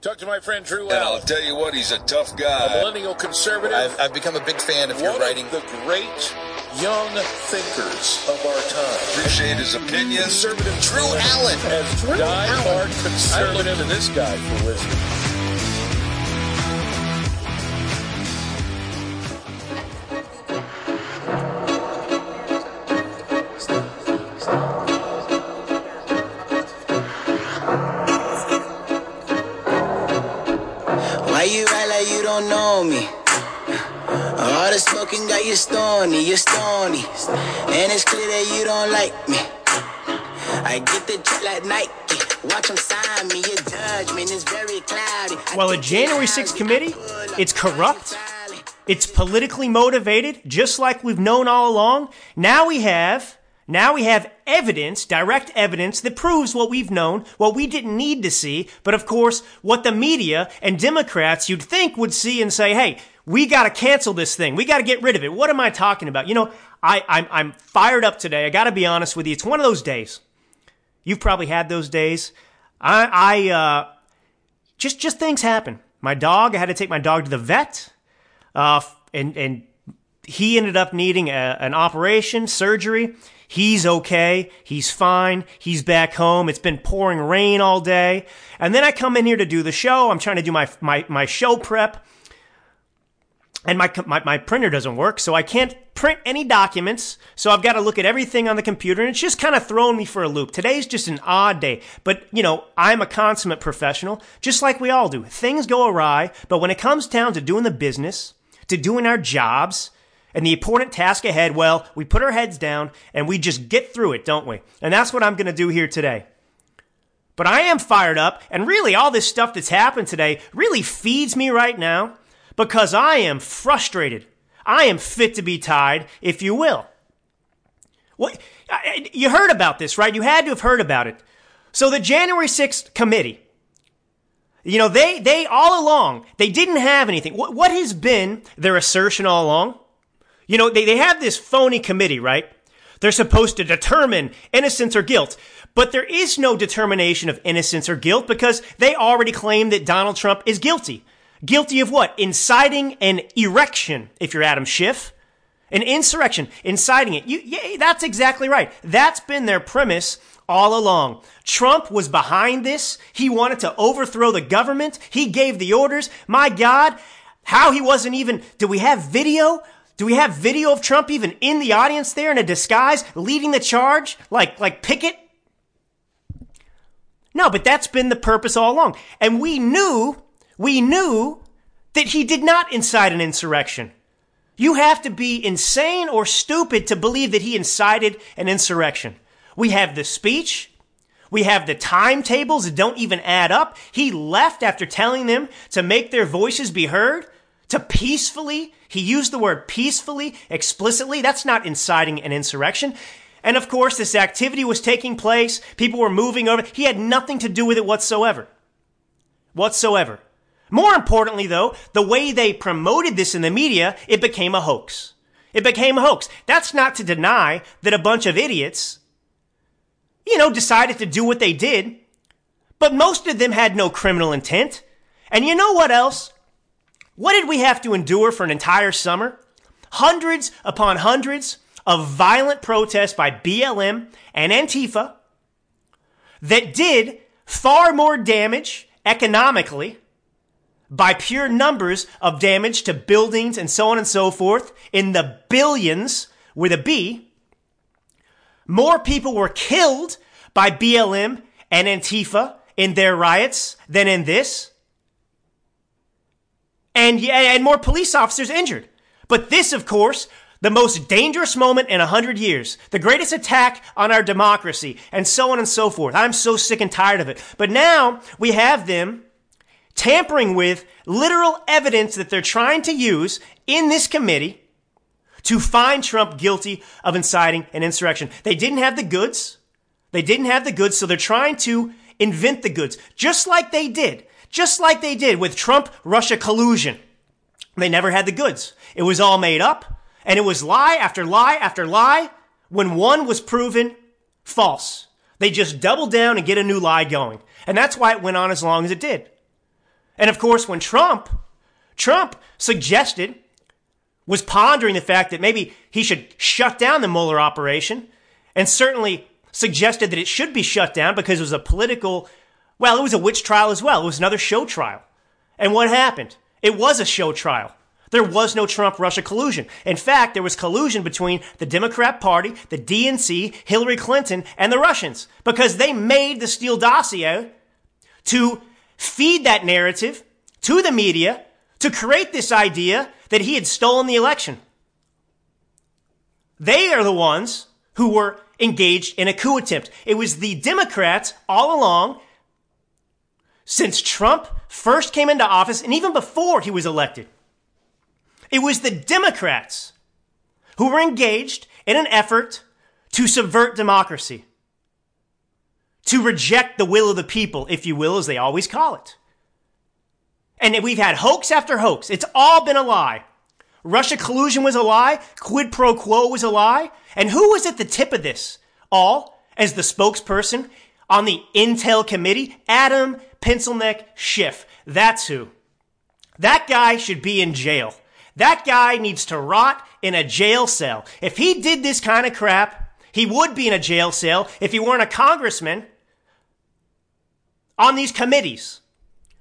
Talk to my friend Drew And I'll tell you what, he's a tough guy. a millennial conservative. I've, I've become a big fan of your writing. of the great young thinkers of our time. Appreciate his opinion. Conservative Drew Allen. as die-hard conservative. I look to this guy for wisdom. Well, a January 6th committee, it's corrupt. It's politically motivated, just like we've known all along. Now we have, now we have evidence, direct evidence that proves what we've known, what we didn't need to see, but of course, what the media and Democrats you'd think would see and say, hey, we gotta cancel this thing. We gotta get rid of it. What am I talking about? You know, I, I'm, I'm fired up today. I gotta be honest with you. It's one of those days. You've probably had those days. I, I, uh, just, just things happen. My dog, I had to take my dog to the vet uh, and and he ended up needing a, an operation, surgery. He's okay. He's fine. He's back home. It's been pouring rain all day, and then I come in here to do the show. I'm trying to do my my my show prep, and my my, my printer doesn't work, so I can't print any documents. So I've got to look at everything on the computer, and it's just kind of thrown me for a loop. Today's just an odd day, but you know I'm a consummate professional, just like we all do. Things go awry, but when it comes down to doing the business, to doing our jobs. And the important task ahead, well, we put our heads down and we just get through it, don't we? And that's what I'm going to do here today. But I am fired up, and really, all this stuff that's happened today really feeds me right now because I am frustrated. I am fit to be tied, if you will. What you heard about this, right? You had to have heard about it. So the January 6th committee, you know, they they all along they didn't have anything. What, what has been their assertion all along? You know, they, they have this phony committee, right? They're supposed to determine innocence or guilt. But there is no determination of innocence or guilt because they already claim that Donald Trump is guilty. Guilty of what? Inciting an erection, if you're Adam Schiff. An insurrection, inciting it. You, yeah, that's exactly right. That's been their premise all along. Trump was behind this. He wanted to overthrow the government. He gave the orders. My God, how he wasn't even, do we have video? Do we have video of Trump even in the audience there in a disguise, leading the charge like, like Pickett? No, but that's been the purpose all along. And we knew, we knew that he did not incite an insurrection. You have to be insane or stupid to believe that he incited an insurrection. We have the speech. We have the timetables that don't even add up. He left after telling them to make their voices be heard, to peacefully. He used the word peacefully, explicitly. That's not inciting an insurrection. And of course, this activity was taking place. People were moving over. He had nothing to do with it whatsoever. Whatsoever. More importantly, though, the way they promoted this in the media, it became a hoax. It became a hoax. That's not to deny that a bunch of idiots, you know, decided to do what they did, but most of them had no criminal intent. And you know what else? What did we have to endure for an entire summer? Hundreds upon hundreds of violent protests by BLM and Antifa that did far more damage economically by pure numbers of damage to buildings and so on and so forth in the billions with a B. More people were killed by BLM and Antifa in their riots than in this. And, and more police officers injured. But this, of course, the most dangerous moment in a hundred years, the greatest attack on our democracy, and so on and so forth. I'm so sick and tired of it. But now we have them tampering with literal evidence that they're trying to use in this committee to find Trump guilty of inciting an insurrection. They didn't have the goods. They didn't have the goods, so they're trying to invent the goods, just like they did, just like they did with Trump Russia collusion. They never had the goods. It was all made up, and it was lie after lie after lie when one was proven false. They just doubled down and get a new lie going. And that's why it went on as long as it did. And of course, when Trump, Trump suggested, was pondering the fact that maybe he should shut down the Mueller operation, and certainly suggested that it should be shut down because it was a political, well, it was a witch trial as well. It was another show trial. And what happened? It was a show trial. There was no Trump Russia collusion. In fact, there was collusion between the Democrat Party, the DNC, Hillary Clinton, and the Russians because they made the Steele dossier to feed that narrative to the media to create this idea that he had stolen the election. They are the ones who were engaged in a coup attempt. It was the Democrats all along since Trump first came into office and even before he was elected. It was the Democrats who were engaged in an effort to subvert democracy, to reject the will of the people, if you will, as they always call it. And we've had hoax after hoax. It's all been a lie. Russia collusion was a lie. Quid pro quo was a lie. And who was at the tip of this all as the spokesperson on the Intel committee? Adam Pencilneck Schiff. That's who. That guy should be in jail. That guy needs to rot in a jail cell. If he did this kind of crap, he would be in a jail cell if he weren't a congressman on these committees.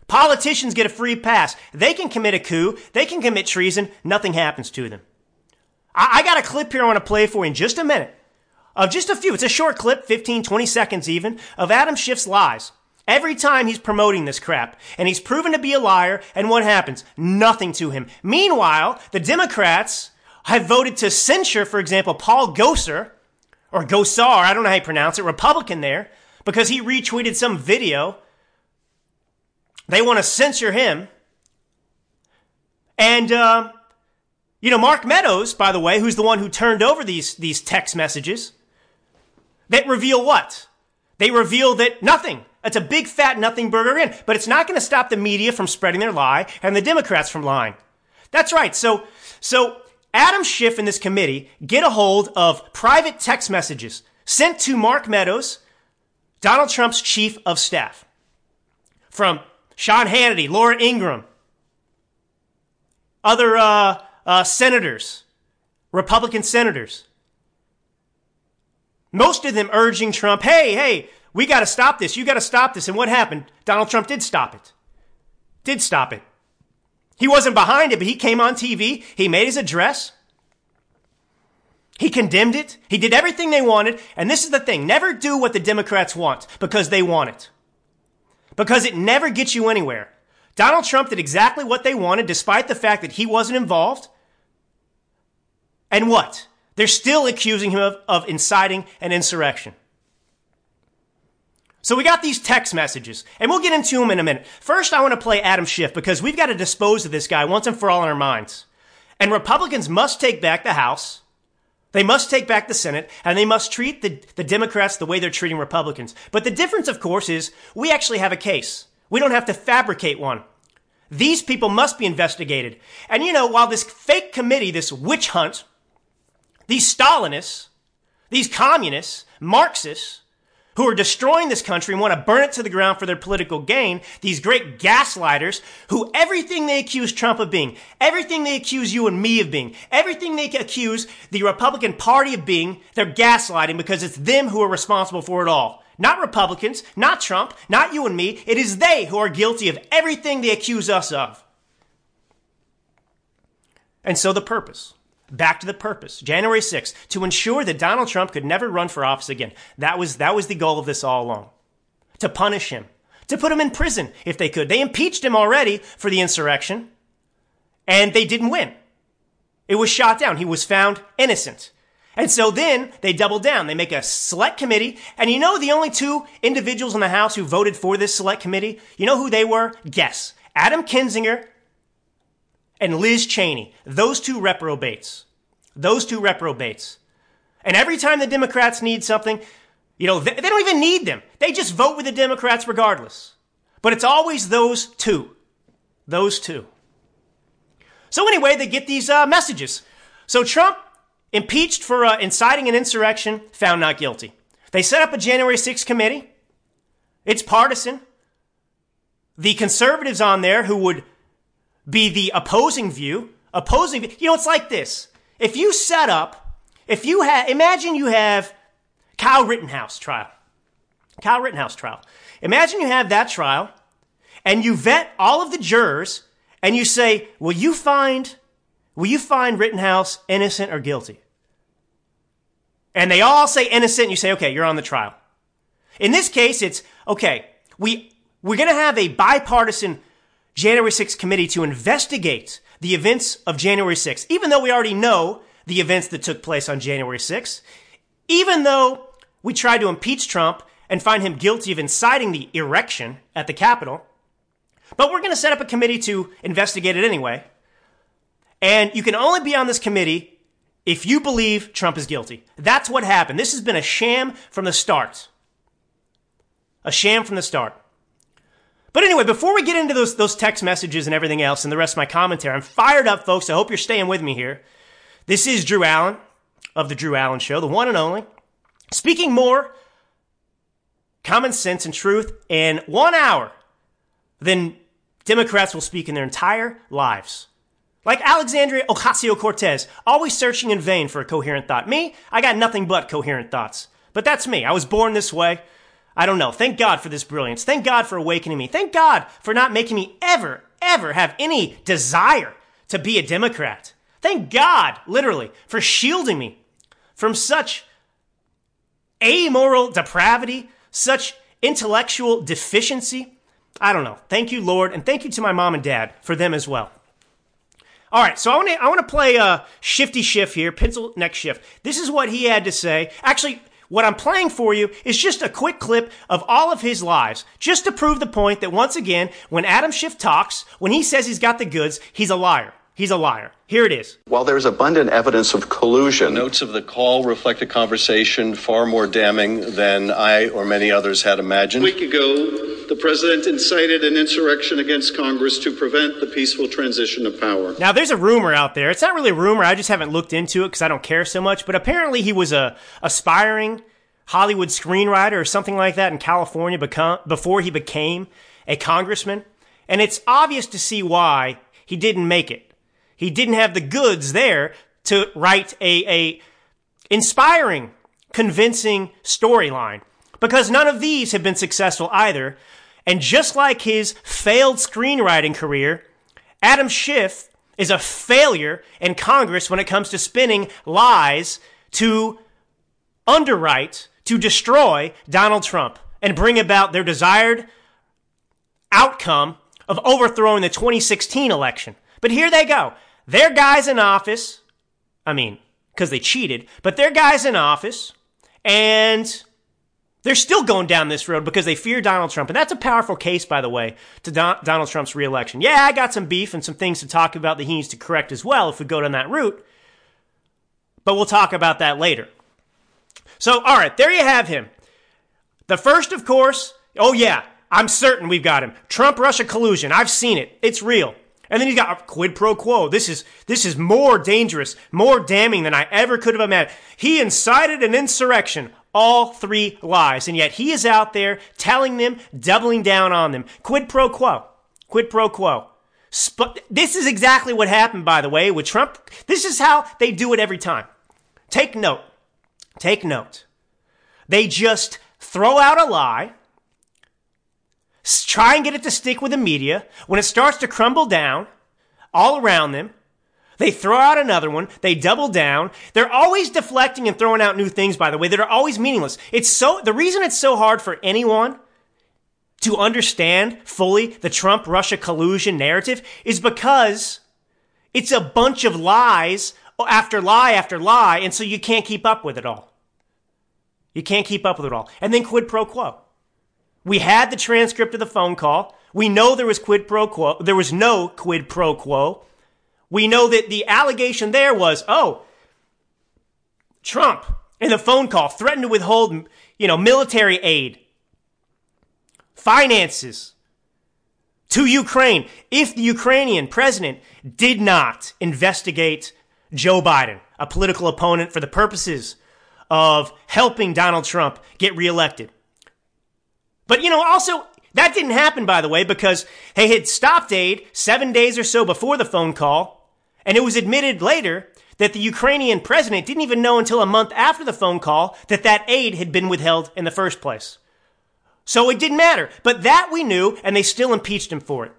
Politicians get a free pass. They can commit a coup. They can commit treason. Nothing happens to them. I, I got a clip here I want to play for you in just a minute of just a few. It's a short clip, 15, 20 seconds even, of Adam Schiff's lies. Every time he's promoting this crap, and he's proven to be a liar, and what happens? Nothing to him. Meanwhile, the Democrats have voted to censure, for example, Paul Gosar, or Gosar, I don't know how you pronounce it, Republican there, because he retweeted some video. They want to censor him. And, uh, you know, Mark Meadows, by the way, who's the one who turned over these, these text messages, that reveal what? They reveal that nothing. It's a big fat nothing burger in. But it's not going to stop the media from spreading their lie and the Democrats from lying. That's right. So, so Adam Schiff and this committee get a hold of private text messages sent to Mark Meadows, Donald Trump's chief of staff, from Sean Hannity, Laura Ingraham, other uh, uh, senators, Republican senators. Most of them urging Trump, hey, hey, we got to stop this. You got to stop this. And what happened? Donald Trump did stop it. Did stop it. He wasn't behind it, but he came on TV. He made his address. He condemned it. He did everything they wanted. And this is the thing. Never do what the Democrats want because they want it. Because it never gets you anywhere. Donald Trump did exactly what they wanted despite the fact that he wasn't involved. And what? They're still accusing him of, of inciting an insurrection. So we got these text messages, and we'll get into them in a minute. First, I want to play Adam Schiff because we've got to dispose of this guy once and for all in our minds. And Republicans must take back the House. They must take back the Senate, and they must treat the, the Democrats the way they're treating Republicans. But the difference, of course, is we actually have a case. We don't have to fabricate one. These people must be investigated. And you know, while this fake committee, this witch hunt, these Stalinists, these communists, Marxists, who are destroying this country and want to burn it to the ground for their political gain, these great gaslighters who everything they accuse Trump of being, everything they accuse you and me of being, everything they accuse the Republican Party of being, they're gaslighting because it's them who are responsible for it all. Not Republicans, not Trump, not you and me. It is they who are guilty of everything they accuse us of. And so the purpose. Back to the purpose. January 6th, to ensure that Donald Trump could never run for office again. That was, that was the goal of this all along. To punish him. To put him in prison if they could. They impeached him already for the insurrection. And they didn't win. It was shot down. He was found innocent. And so then they double down. They make a select committee. And you know the only two individuals in the House who voted for this select committee? You know who they were? Guess. Adam Kinzinger and Liz Cheney. Those two reprobates. Those two reprobates. And every time the Democrats need something, you know, they, they don't even need them. They just vote with the Democrats regardless. But it's always those two. Those two. So anyway, they get these uh, messages. So Trump, impeached for uh, inciting an insurrection, found not guilty. They set up a January 6th committee. It's partisan. the conservatives on there who would be the opposing view, opposing, you know, it's like this. If you set up, if you have, imagine you have Kyle Rittenhouse trial. Kyle Rittenhouse trial. Imagine you have that trial and you vet all of the jurors and you say, will you find, will you find Rittenhouse innocent or guilty? And they all say innocent and you say, okay, you're on the trial. In this case, it's, okay, we, we're going to have a bipartisan January 6th committee to investigate the events of January 6th, even though we already know the events that took place on January 6th, even though we tried to impeach Trump and find him guilty of inciting the erection at the Capitol, but we're going to set up a committee to investigate it anyway. And you can only be on this committee if you believe Trump is guilty. That's what happened. This has been a sham from the start. A sham from the start. But anyway, before we get into those, those text messages and everything else and the rest of my commentary, I'm fired up, folks. I hope you're staying with me here. This is Drew Allen of The Drew Allen Show, the one and only. Speaking more common sense and truth in one hour than Democrats will speak in their entire lives. Like Alexandria Ocasio Cortez, always searching in vain for a coherent thought. Me, I got nothing but coherent thoughts. But that's me. I was born this way. I don't know. Thank God for this brilliance. Thank God for awakening me. Thank God for not making me ever, ever have any desire to be a Democrat. Thank God, literally, for shielding me from such amoral depravity, such intellectual deficiency. I don't know. Thank you, Lord, and thank you to my mom and dad for them as well. All right, so I want to I want to play a shifty Schiff here, pencil neck Schiff. This is what he had to say. Actually, what I'm playing for you is just a quick clip of all of his lies, just to prove the point that once again, when Adam Schiff talks, when he says he's got the goods, he's a liar. He's a liar. Here it is. While there's abundant evidence of collusion, Notes of the call reflect a conversation far more damning than I or many others had imagined. A week ago, the president incited an insurrection against Congress to prevent the peaceful transition of power. Now, there's a rumor out there. It's not really a rumor. I just haven't looked into it because I don't care so much. But apparently, he was a aspiring Hollywood screenwriter or something like that in California become, before he became a congressman. And it's obvious to see why he didn't make it. He didn't have the goods there to write a, a inspiring, convincing storyline because none of these have been successful either. And just like his failed screenwriting career, Adam Schiff is a failure in Congress when it comes to spinning lies to underwrite, to destroy Donald Trump and bring about their desired outcome of overthrowing the 2016 election. But here they go. Their guys in office, I mean, because they cheated, but their guys in office, and they're still going down this road because they fear Donald Trump. And that's a powerful case, by the way, to Don- Donald Trump's reelection. Yeah, I got some beef and some things to talk about that he needs to correct as well if we go down that route. But we'll talk about that later. So, all right, there you have him. The first, of course, oh yeah, I'm certain we've got him. Trump Russia collusion. I've seen it. It's real. And then he's got quid pro quo. This is, this is more dangerous, more damning than I ever could have imagined. He incited an insurrection. All three lies. And yet he is out there telling them, doubling down on them. Quid pro quo. Quid pro quo. Sp- this is exactly what happened, by the way, with Trump. This is how they do it every time. Take note. Take note. They just throw out a lie try and get it to stick with the media. When it starts to crumble down all around them, they throw out another one. They double down. They're always deflecting and throwing out new things, by the way, that are always meaningless. It's so, the reason it's so hard for anyone to understand fully the Trump Russia collusion narrative is because it's a bunch of lies after lie after lie. And so you can't keep up with it all. You can't keep up with it all. And then quid pro quo. We had the transcript of the phone call. We know there was quid pro quo. There was no quid pro quo. We know that the allegation there was, oh, Trump in the phone call threatened to withhold, you know, military aid, finances to Ukraine if the Ukrainian president did not investigate Joe Biden, a political opponent for the purposes of helping Donald Trump get reelected. But, you know, also, That didn't happen, by the way, because they had stopped aid seven days or so before the phone call, and it was admitted later that the Ukrainian president didn't even know until a month after the phone call that that aid had been withheld in the first place. So it didn't matter. But that we knew, and they still impeached him for it.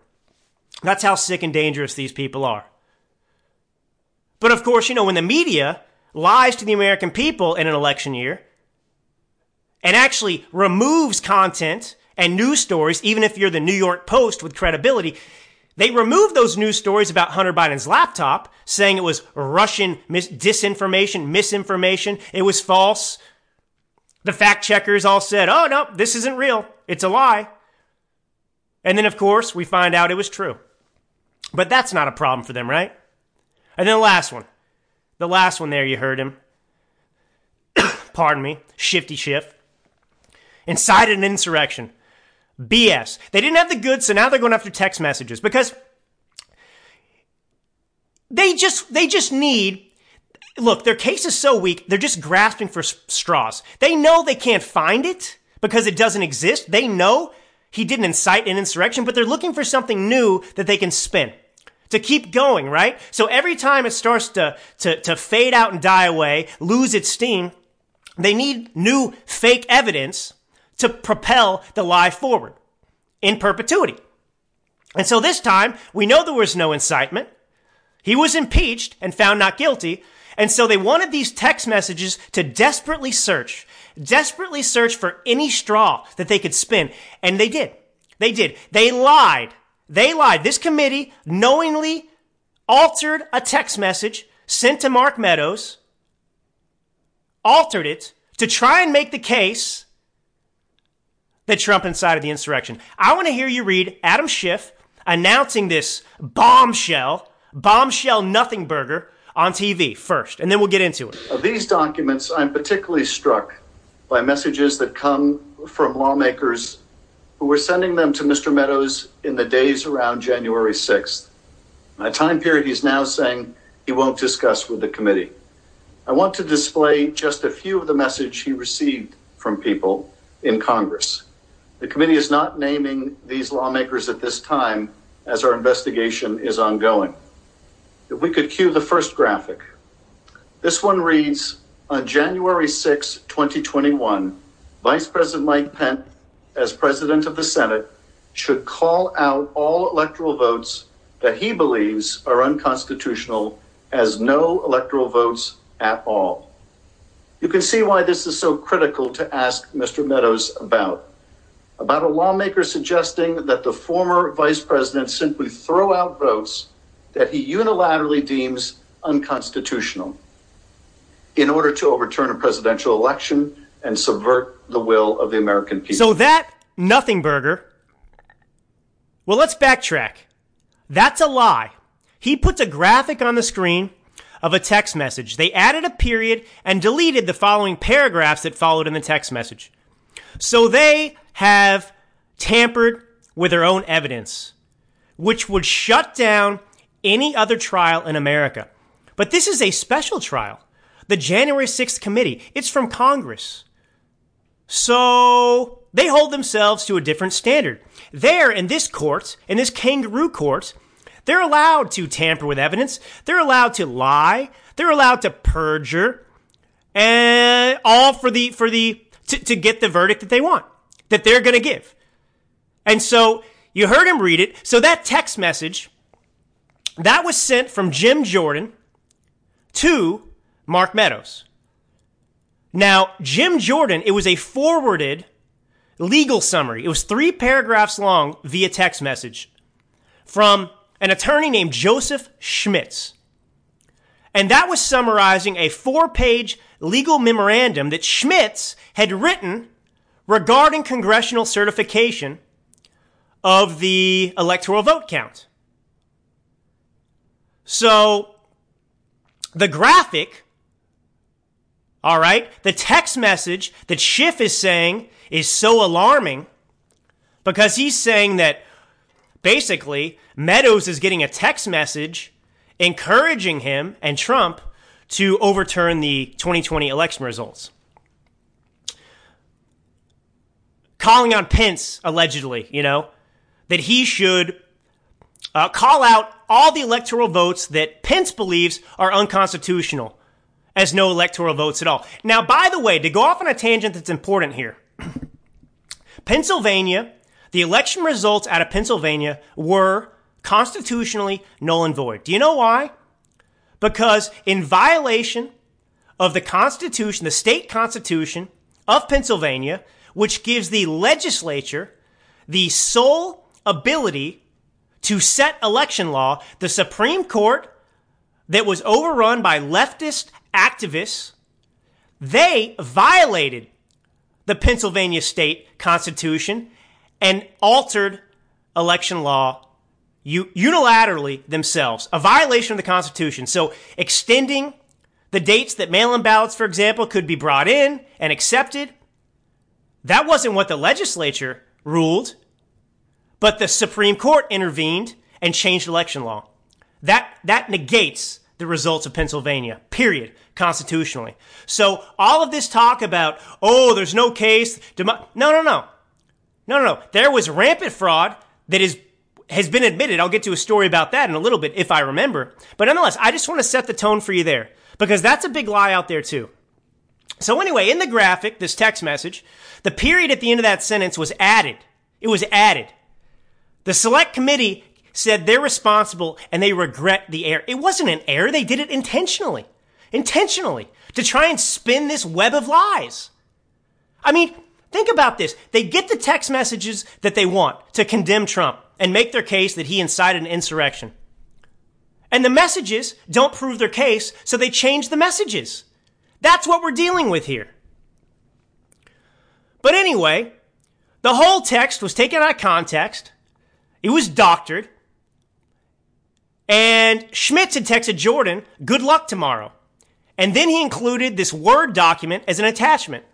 That's how sick and dangerous these people are. But of course, you know, when the media lies to the American people in an election year and actually removes content and news stories, even if you're the New York Post with credibility, they removed those news stories about Hunter Biden's laptop, saying it was Russian mis- disinformation, misinformation, it was false. The fact checkers all said, oh, no, this isn't real. It's a lie. And then, of course, we find out it was true. But that's not a problem for them, right? And then the last one. The last one there, you heard him. Pardon me. Shifty Schiff. Incited an insurrection. BS. They didn't have the goods, so now they're going after text messages because they just they just need look, their case is so weak, they're just grasping for straws. They know they can't find it because it doesn't exist. They know he didn't incite an insurrection, but they're looking for something new that they can spin to keep going, right? So every time it starts to, to, to fade out and die away, lose its steam, they need new fake evidence to propel the lie forward in perpetuity. And so this time, we know there was no incitement. He was impeached and found not guilty. And so they wanted these text messages to desperately search, desperately search for any straw that they could spin. And they did. They did. They lied. They lied. This committee knowingly altered a text message sent to Mark Meadows, altered it to try and make the case that Trump inside of the insurrection. I want to hear you read Adam Schiff announcing this bombshell, bombshell nothing burger on TV first, and then we'll get into it. Of these documents, I'm particularly struck by messages that come from lawmakers who were sending them to Mr. Meadows in the days around January 6th, a time period he's now saying he won't discuss with the committee. I want to display just a few of the message he received from people in Congress. The committee is not naming these lawmakers at this time as our investigation is ongoing. If we could cue the first graphic. This one reads On January 6, 2021, Vice President Mike Pence, as President of the Senate, should call out all electoral votes that he believes are unconstitutional as no electoral votes at all. You can see why this is so critical to ask Mr. Meadows about about a lawmaker suggesting that the former vice president simply throw out votes that he unilaterally deems unconstitutional in order to overturn a presidential election and subvert the will of the American people. So that nothing burger. Well, let's backtrack. That's a lie. He puts a graphic on the screen of a text message. They added a period and deleted the following paragraphs that followed in the text message. So they have tampered with their own evidence, which would shut down any other trial in America. But this is a special trial. The January 6th committee, it's from Congress. So they hold themselves to a different standard. There, in this court, in this kangaroo court, they're allowed to tamper with evidence. They're allowed to lie. They're allowed to perjure, and all for the for the to, to get the verdict that they want that they're going to give. And so you heard him read it. So that text message that was sent from Jim Jordan to Mark Meadows. Now, Jim Jordan, it was a forwarded legal summary. It was three paragraphs long via text message from an attorney named Joseph Schmitz. And that was summarizing a four page legal memorandum that Schmitz had written regarding congressional certification of the electoral vote count. So, the graphic, all right, the text message that Schiff is saying is so alarming because he's saying that basically Meadows is getting a text message encouraging him and Trump to overturn the 2020 election results. Calling on Pence, allegedly, you know, that he should uh, call out all the electoral votes that Pence believes are unconstitutional as no electoral votes at all. Now, by the way, to go off on a tangent that's important here, Pennsylvania, the election results out of Pennsylvania were constitutionally null and void. Do you know why? Because in violation of the Constitution, the state constitution of Pennsylvania, which gives the legislature the sole ability to set election law, the Supreme Court that was overrun by leftist activists, they violated the Pennsylvania state constitution and altered election law unilaterally themselves, a violation of the Constitution. So extending the dates that mail-in ballots, for example, could be brought in and accepted, that wasn't what the legislature ruled, but the Supreme Court intervened and changed election law. That, that negates the results of Pennsylvania, period, constitutionally. So all of this talk about, oh, there's no case, demo- no, no, no. No, no, no. There was rampant fraud that is has been admitted. I'll get to a story about that in a little bit if I remember. But nonetheless, I just want to set the tone for you there because that's a big lie out there too. So anyway, in the graphic, this text message, the period at the end of that sentence was added. It was added. The select committee said they're responsible and they regret the error. It wasn't an error. They did it intentionally. Intentionally. To try and spin this web of lies. I mean, think about this. They get the text messages that they want to condemn Trump and make their case that he incited an insurrection. And the messages don't prove their case, so they change the messages. That's what we're dealing with here. But anyway, the whole text was taken out of context. It was doctored. And Schmitz had texted Jordan, good luck tomorrow. And then he included this Word document as an attachment.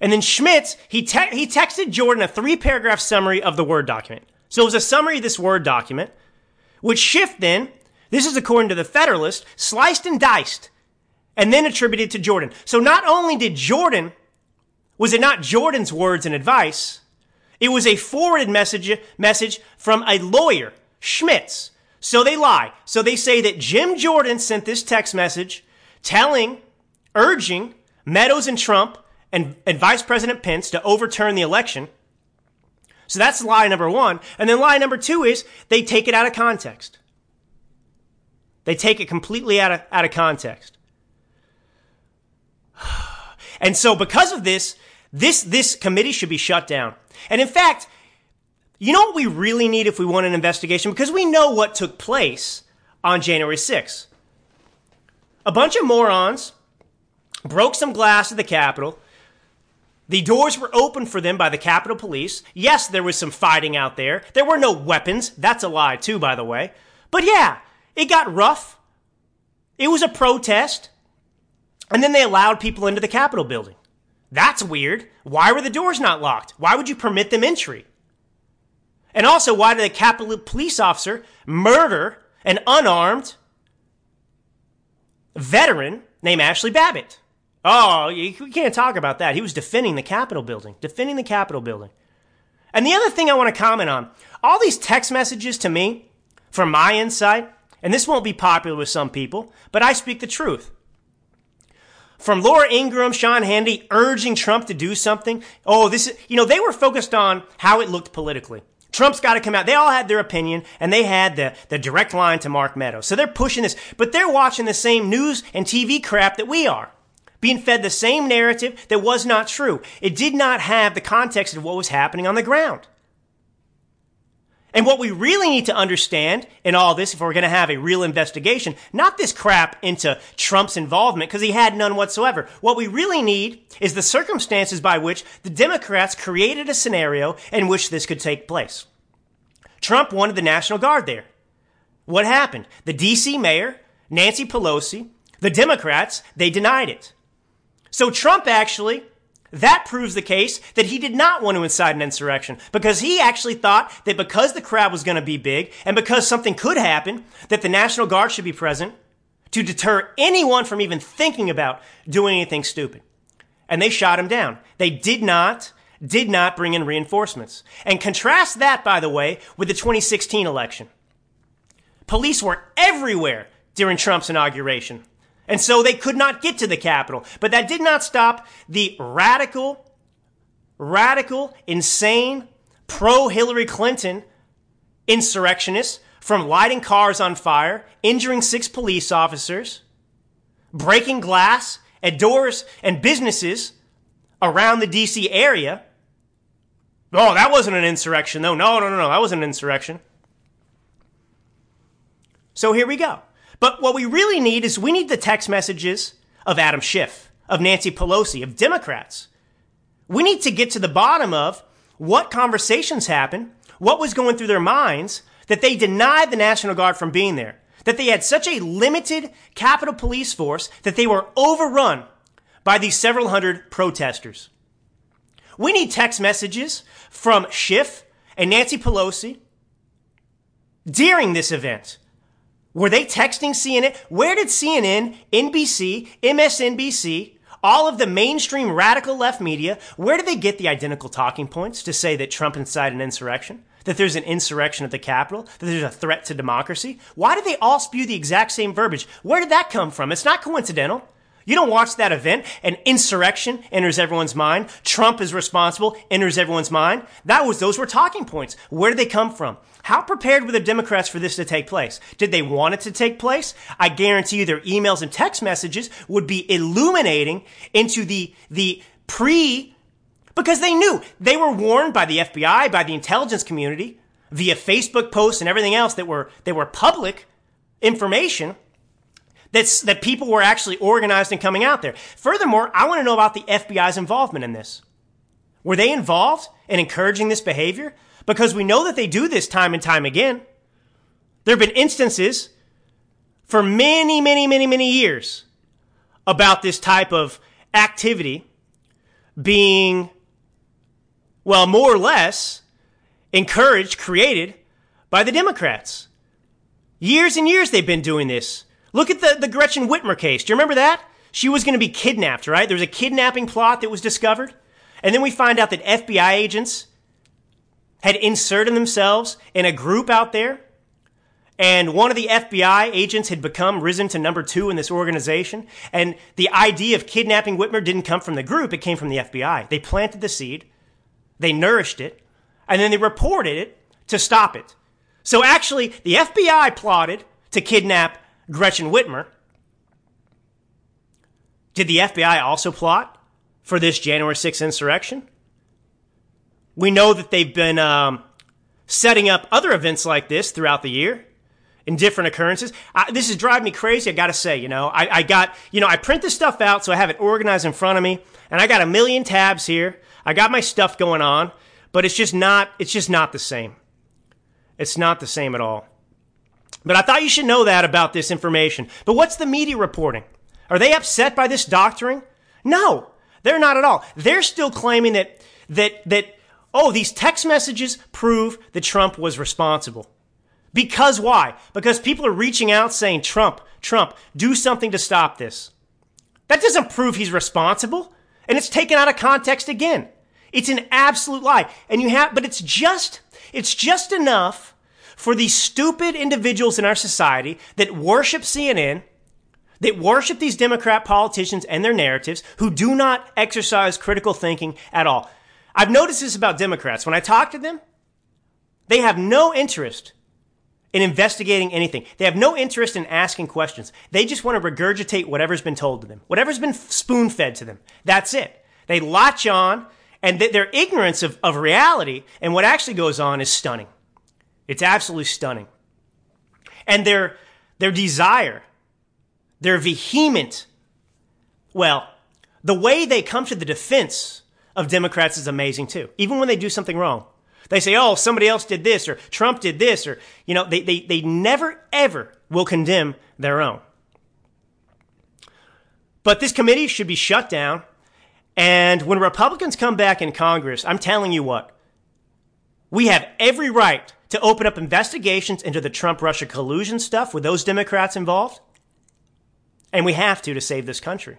And then Schmitz, he, te- he texted Jordan a three paragraph summary of the Word document. So it was a summary of this Word document, which Schiff then, this is according to the Federalist, sliced and diced and then attributed to Jordan. So not only did Jordan, was it not Jordan's words and advice, it was a forwarded message, message from a lawyer, Schmitz. So they lie. So they say that Jim Jordan sent this text message telling, urging Meadows and Trump and, and Vice President Pence to overturn the election. So that's lie number one. And then lie number two is they take it out of context. They take it completely out of, out of context. And so because of this, this, this committee should be shut down. And in fact, you know what we really need if we want an investigation? Because we know what took place on January 6th. A bunch of morons broke some glass at the Capitol, the doors were opened for them by the Capitol Police. Yes, there was some fighting out there. There were no weapons. That's a lie, too, by the way. But yeah, it got rough. It was a protest. And then they allowed people into the Capitol building. That's weird. Why were the doors not locked? Why would you permit them entry? And also, why did a Capitol police officer murder an unarmed veteran named Ashli Babbitt? Oh, we can't talk about that. He was defending the Capitol building, defending the Capitol building. And the other thing I want to comment on all these text messages to me, from my insight, and this won't be popular with some people, but I speak the truth. From Laura Ingraham, Sean Hannity urging Trump to do something. Oh, this is, you know, they were focused on how it looked politically. Trump's got to come out. They all had their opinion and they had the, the direct line to Mark Meadows. So they're pushing this, but they're watching the same news and TV crap that we are being fed the same narrative that was not true. It did not have the context of what was happening on the ground. And what we really need to understand in all this, if we're going to have a real investigation, not this crap into Trump's involvement, because he had none whatsoever. What we really need is the circumstances by which the Democrats created a scenario in which this could take place. Trump wanted the National Guard there. What happened? The DC mayor, Nancy Pelosi, the Democrats, they denied it. So Trump actually, that proves the case that he did not want to incite an insurrection because he actually thought that because the crowd was going to be big and because something could happen, that the National Guard should be present to deter anyone from even thinking about doing anything stupid. And they shot him down. They did not did not bring in reinforcements. And contrast that, by the way, with the 2016 election. Police were everywhere during Trump's inauguration. And so they could not get to the Capitol. But that did not stop the radical, radical, insane, pro Hillary Clinton insurrectionists from lighting cars on fire, injuring six police officers, breaking glass at doors and businesses around the DC area. Oh, that wasn't an insurrection, though. No, no, no, no. That wasn't an insurrection. So here we go. But what we really need is we need the text messages of Adam Schiff, of Nancy Pelosi, of Democrats. We need to get to the bottom of what conversations happened, what was going through their minds that they denied the National Guard from being there, that they had such a limited Capitol Police force that they were overrun by these several hundred protesters. We need text messages from Schiff and Nancy Pelosi during this event. Were they texting CNN? Where did CNN, NBC, MSNBC, all of the mainstream radical left media, where did they get the identical talking points to say that Trump incited an insurrection? That there's an insurrection at the Capitol? That there's a threat to democracy? Why did they all spew the exact same verbiage? Where did that come from? It's not coincidental. You don't watch that event and insurrection enters everyone's mind. Trump is responsible, enters everyone's mind. That was, those were talking points. Where did they come from? How prepared were the Democrats for this to take place? Did they want it to take place? I guarantee you their emails and text messages would be illuminating into the, the pre, because they knew they were warned by the FBI, by the intelligence community, via Facebook posts and everything else that were, that were public information that's, that people were actually organized and coming out there. Furthermore, I want to know about the FBI's involvement in this. Were they involved in encouraging this behavior? Because we know that they do this time and time again. There have been instances for many, many, many, many years about this type of activity being, well, more or less encouraged, created by the Democrats. Years and years they've been doing this. Look at the, the Gretchen Whitmer case. Do you remember that? She was going to be kidnapped, right? There was a kidnapping plot that was discovered. And then we find out that FBI agents had inserted themselves in a group out there. And one of the FBI agents had become risen to number two in this organization. And the idea of kidnapping Whitmer didn't come from the group, it came from the FBI. They planted the seed, they nourished it, and then they reported it to stop it. So actually, the FBI plotted to kidnap Gretchen Whitmer. Did the FBI also plot for this January 6th insurrection? We know that they've been um, setting up other events like this throughout the year in different occurrences. I, this is driving me crazy. I got to say, you know, I, I got, you know, I print this stuff out so I have it organized in front of me, and I got a million tabs here. I got my stuff going on, but it's just not, it's just not the same. It's not the same at all. But I thought you should know that about this information. But what's the media reporting? Are they upset by this doctoring? No, they're not at all. They're still claiming that that that oh, these text messages prove that Trump was responsible. Because why? Because people are reaching out saying, Trump, Trump, do something to stop this. That doesn't prove he's responsible. And it's taken out of context again. It's an absolute lie. And you have, but it's just, it's just enough for these stupid individuals in our society that worship CNN, that worship these Democrat politicians and their narratives, who do not exercise critical thinking at all. I've noticed this about Democrats. When I talk to them, they have no interest in investigating anything. They have no interest in asking questions. They just want to regurgitate whatever's been told to them, whatever's been spoon fed to them. That's it. They latch on, and th- their ignorance of, of reality and what actually goes on is stunning. It's absolutely stunning. And their, their desire, their vehement, well, the way they come to the defense of Democrats is amazing too. Even when they do something wrong. They say, oh, somebody else did this, or Trump did this, or, you know, they, they, they never, ever will condemn their own. But this committee should be shut down. And when Republicans come back in Congress, I'm telling you what, we have every right to open up investigations into the Trump Russia collusion stuff with those Democrats involved. And we have to to save this country.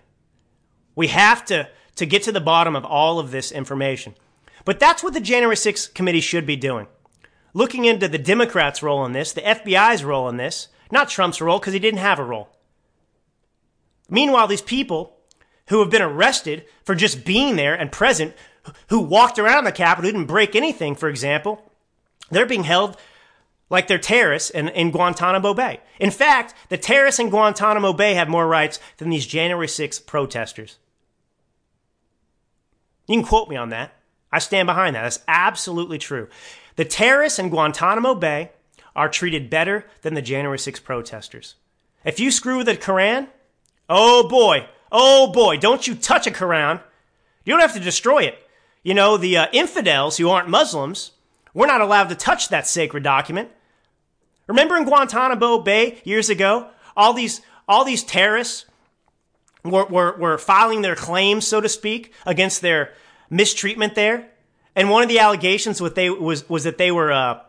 We have to to get to the bottom of all of this information. But that's what the January 6th committee should be doing. Looking into the Democrats' role in this, the FBI's role in this, not Trump's role because he didn't have a role. Meanwhile, these people who have been arrested for just being there and present, who walked around the Capitol, who didn't break anything, for example, they're being held like they're terrorists in, in Guantanamo Bay. In fact, the terrorists in Guantanamo Bay have more rights than these January 6th protesters. You can quote me on that. I stand behind that. That's absolutely true. The terrorists in Guantanamo Bay are treated better than the January 6th protesters. If you screw with the Koran, oh boy, oh boy, don't you touch a Koran. You don't have to destroy it. You know, the uh, infidels who aren't Muslims, we're not allowed to touch that sacred document. Remember in Guantanamo Bay years ago, all these all these terrorists were, were, were filing their claims, so to speak, against their mistreatment there. And one of the allegations what they, was, was that they were uh,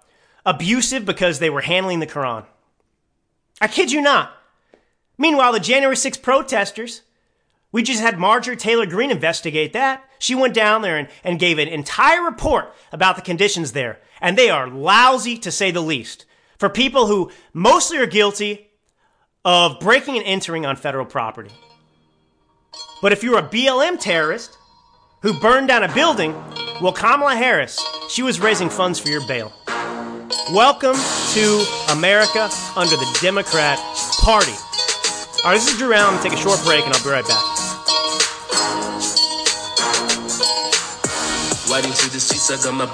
abusive because they were handling the Quran. I kid you not. Meanwhile, the January 6 protesters, we just had Marjorie Taylor Greene investigate that. She went down there and, and gave an entire report about the conditions there. And they are lousy to say the least. For people who mostly are guilty of breaking and entering on federal property. But if you're a BLM terrorist who burned down a building, well, Kamala Harris, she was raising funds for your bail. Welcome to America under the Democrat Party. All right, this is Drew Allen. Take a short break and I'll be right back. Riding to the streets, I got my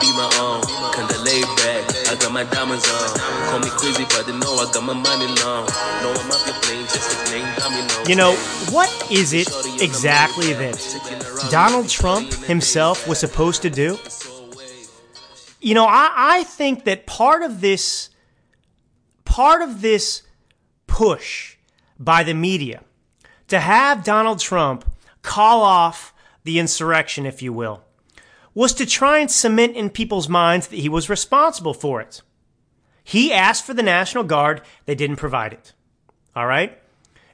on. Kinda laid back, I got my diamonds on. Call me crazy, but they know I got my money long. No, I'm your plane, just a plain domino. You know, what is it exactly that Donald Trump himself was supposed to do? You know, I, I think that part of this part of this push by the media to have Donald Trump call off the insurrection, if you will, was to try and cement in people's minds that he was responsible for it. He asked for the National Guard, they didn't provide it. All right?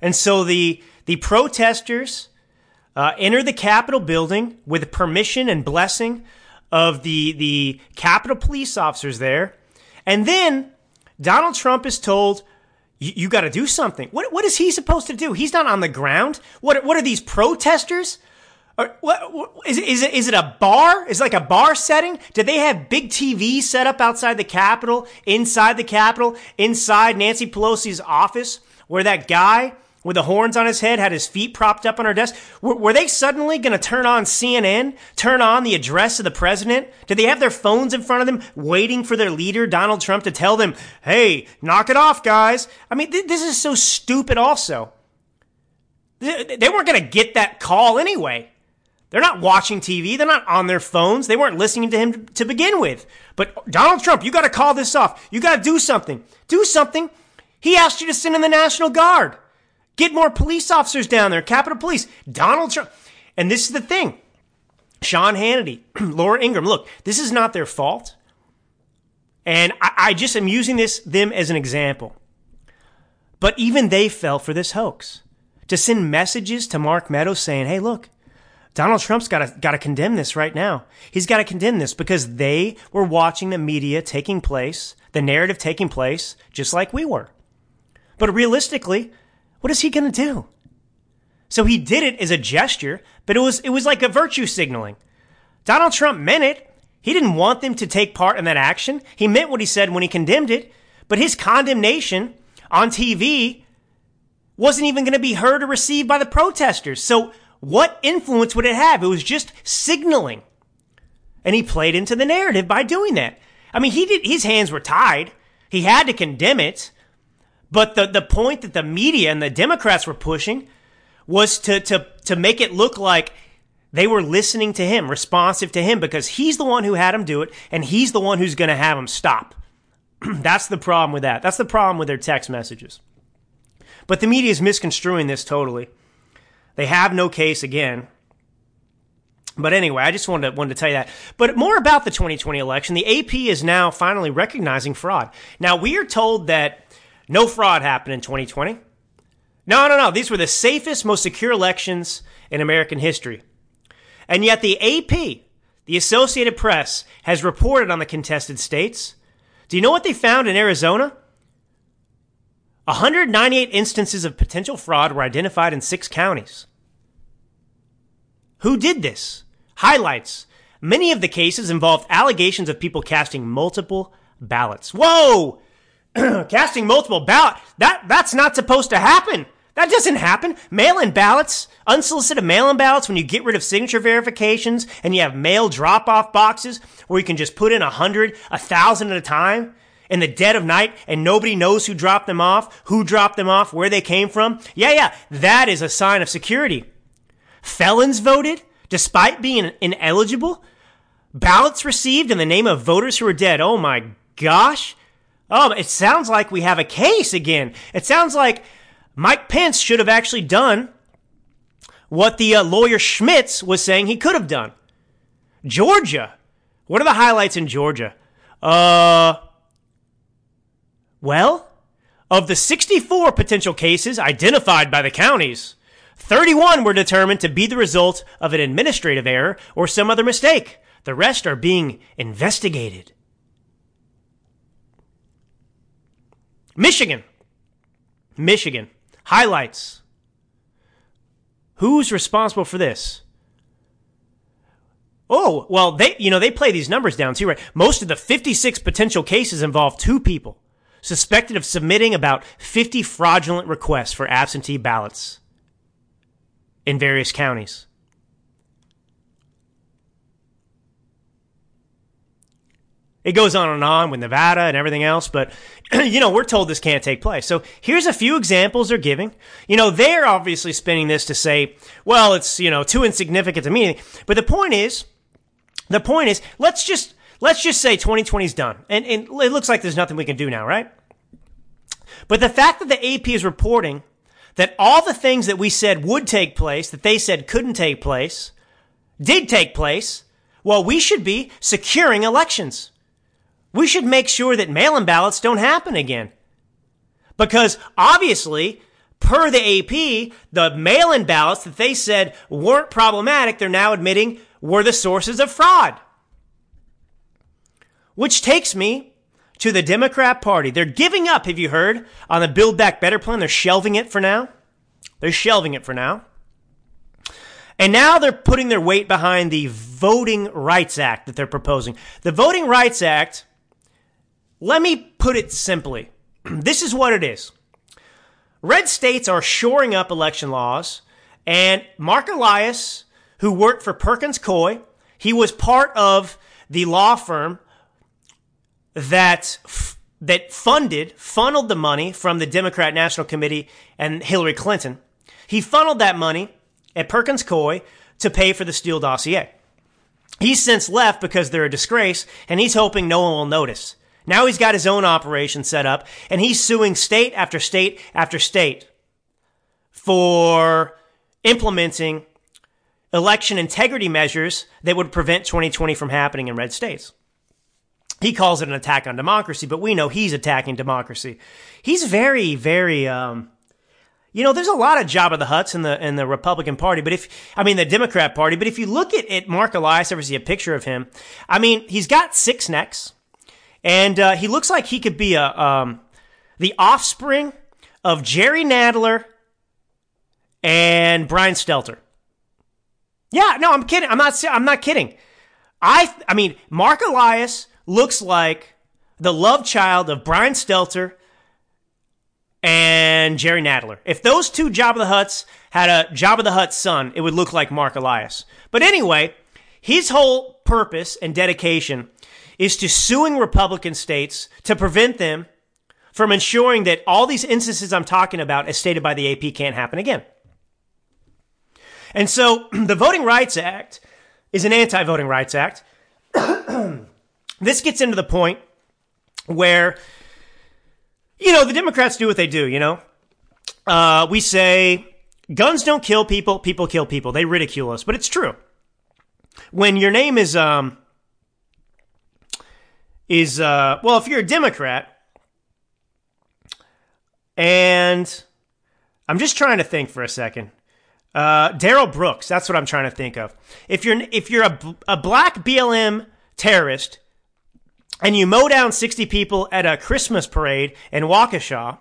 And so the the protesters uh, enter the Capitol building with permission and blessing of the the Capitol police officers there, and then Donald Trump is told, "You, got to do something." What what is he supposed to do? He's not on the ground. What what are these protesters? Or what, what is, it, is it? Is it a bar? Is it like a bar setting? Did they have big TVs set up outside the Capitol, inside the Capitol, inside Nancy Pelosi's office, where that guy with the horns on his head had his feet propped up on her desk? Were, were they suddenly going to turn on CNN, turn on the address of the president? Did they have their phones in front of them, waiting for their leader, Donald Trump, to tell them, "Hey, knock it off, guys"? I mean, th- this is so stupid. Also, they, they weren't going to get that call anyway. They're not watching TV. They're not on their phones. They weren't listening to him to begin with. But Donald Trump, you got to call this off. You got to do something. Do something. He asked you to send in the National Guard. Get more police officers down there, Capitol Police. Donald Trump. And this is the thing Sean Hannity, Laura Ingraham, look, this is not their fault. And I, I just am using this them as an example. But even they fell for this hoax. To send messages to Mark Meadows saying, hey, look, Donald Trump's got to got to condemn this right now. He's got to condemn this because they were watching the media taking place, the narrative taking place, just like we were. But realistically, what is he going to do? So he did it as a gesture, but it was it was like a virtue signaling. Donald Trump meant it. He didn't want them to take part in that action. He meant what he said when he condemned it, but his condemnation on TV wasn't even going to be heard or received by the protesters. So what influence would it have? It was just signaling. And he played into the narrative by doing that. I mean, he did, his hands were tied. He had to condemn it. But the, the point that the media and the Democrats were pushing was to, to, to make it look like they were listening to him, responsive to him, because he's the one who had him do it, and he's the one who's going to have him stop. That's the problem with that. That's the problem with their text messages. But the media is misconstruing this totally. They have no case again. But anyway, I just wanted to, wanted to tell you that. But more about the 2020 election. The AP is now finally recognizing fraud. Now, we are told that no fraud happened in 2020. No, no, no. These were the safest, most secure elections in American history. And yet the AP, the Associated Press has reported on the contested states. Do you know what they found in Arizona? 198 instances of potential fraud were identified in six counties. Who did this? Highlights. Many of the cases involved allegations of people casting multiple ballots. Whoa! casting multiple ballots. That, that's not supposed to happen. That doesn't happen. Mail in ballots, unsolicited mail in ballots, when you get rid of signature verifications and you have mail drop off boxes where you can just put in a hundred, a thousand at a time in the dead of night and nobody knows who dropped them off, who dropped them off, where they came from. Yeah, yeah, that is a sign of security. Felons voted despite being ineligible. Ballots received in the name of voters who are dead. Oh my gosh. Oh, it sounds like we have a case again. It sounds like Mike Pence should have actually done what the uh, lawyer Schmitz was saying he could have done. Georgia. What are the highlights in Georgia? Uh, well, of the 64 potential cases identified by the counties, 31 were determined to be the result of an administrative error or some other mistake. The rest are being investigated. Michigan. Michigan. Highlights. Who's responsible for this? Oh, well, they, you know, they play these numbers down too, right? Most of the 56 potential cases involve two people suspected of submitting about 50 fraudulent requests for absentee ballots in various counties. It goes on and on with Nevada and everything else, but you know, we're told this can't take place. So here's a few examples they're giving. You know, they're obviously spinning this to say, well, it's, you know, too insignificant to me. But the point is, the point is, let's just, let's just say 2020 is done. And, and it looks like there's nothing we can do now, right? But the fact that the AP is reporting that all the things that we said would take place, that they said couldn't take place, did take place, well, we should be securing elections. We should make sure that mail in ballots don't happen again. Because obviously, per the AP, the mail in ballots that they said weren't problematic, they're now admitting were the sources of fraud. Which takes me to the Democrat Party. They're giving up, have you heard, on the Build Back Better plan. They're shelving it for now. They're shelving it for now. And now they're putting their weight behind the Voting Rights Act that they're proposing. The Voting Rights Act let me put it simply. this is what it is. Red states are shoring up election laws, and Mark Elias, who worked for Perkins Coie, he was part of the law firm that that funded, funneled the money from the Democrat National Committee and Hillary Clinton. He funneled that money at Perkins Coie to pay for the Steele dossier. He's since left because they're a disgrace, and he's hoping no one will notice. Now he's got his own operation set up and he's suing state after state after state for implementing election integrity measures that would prevent 2020 from happening in red states. He calls it an attack on democracy, but we know he's attacking democracy. He's very, very, um, you know, there's a lot of Jabba the Hutts in the in the Republican Party, but if I mean the Democrat Party, but if you look at, at Mark Elias, ever see a picture of him, I mean, he's got six necks. And uh, he looks like he could be a um, the offspring of Jerry Nadler and Brian Stelter. Yeah, no, I'm kidding. I'm not. I'm not kidding. I. I mean, Mark Elias looks like the love child of Brian Stelter and Jerry Nadler. If those two Jabba the Hutts had a Jabba the Hutt son, it would look like Mark Elias. But anyway, his whole purpose and dedication is to suing Republican states to prevent them from ensuring that all these instances I'm talking about, as stated by the AP, can't happen again. And so the Voting Rights Act is an anti voting rights act. This gets into the point where, you know, the Democrats do what they do, you know? Uh, we say guns don't kill people, people kill people. They ridicule us, but it's true. When your name is, um, is uh, well, if you're a Democrat, and I'm just trying to think for a second. Uh, Darrell Brooks. That's what I'm trying to think of. If you're if you're a, a black BLM terrorist and you mow down 60 people at a Christmas parade in Waukesha,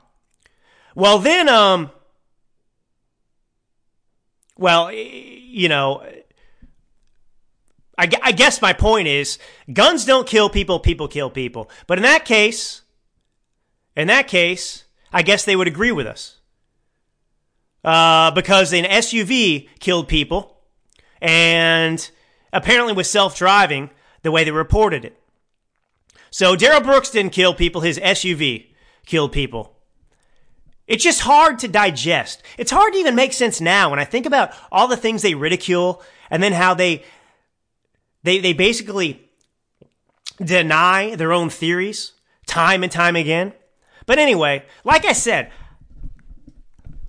well then um well you know I, I guess my point is guns don't kill people, people kill people. But in that case, in that case, I guess they would agree with us. Uh, because an SUV killed people and apparently was self driving the way they reported it. So Darrell Brooks didn't kill people, his SUV killed people. It's just hard to digest. It's hard to even make sense now when I think about all the things they ridicule and then how they they they basically deny their own theories time and time again. But anyway, like I said,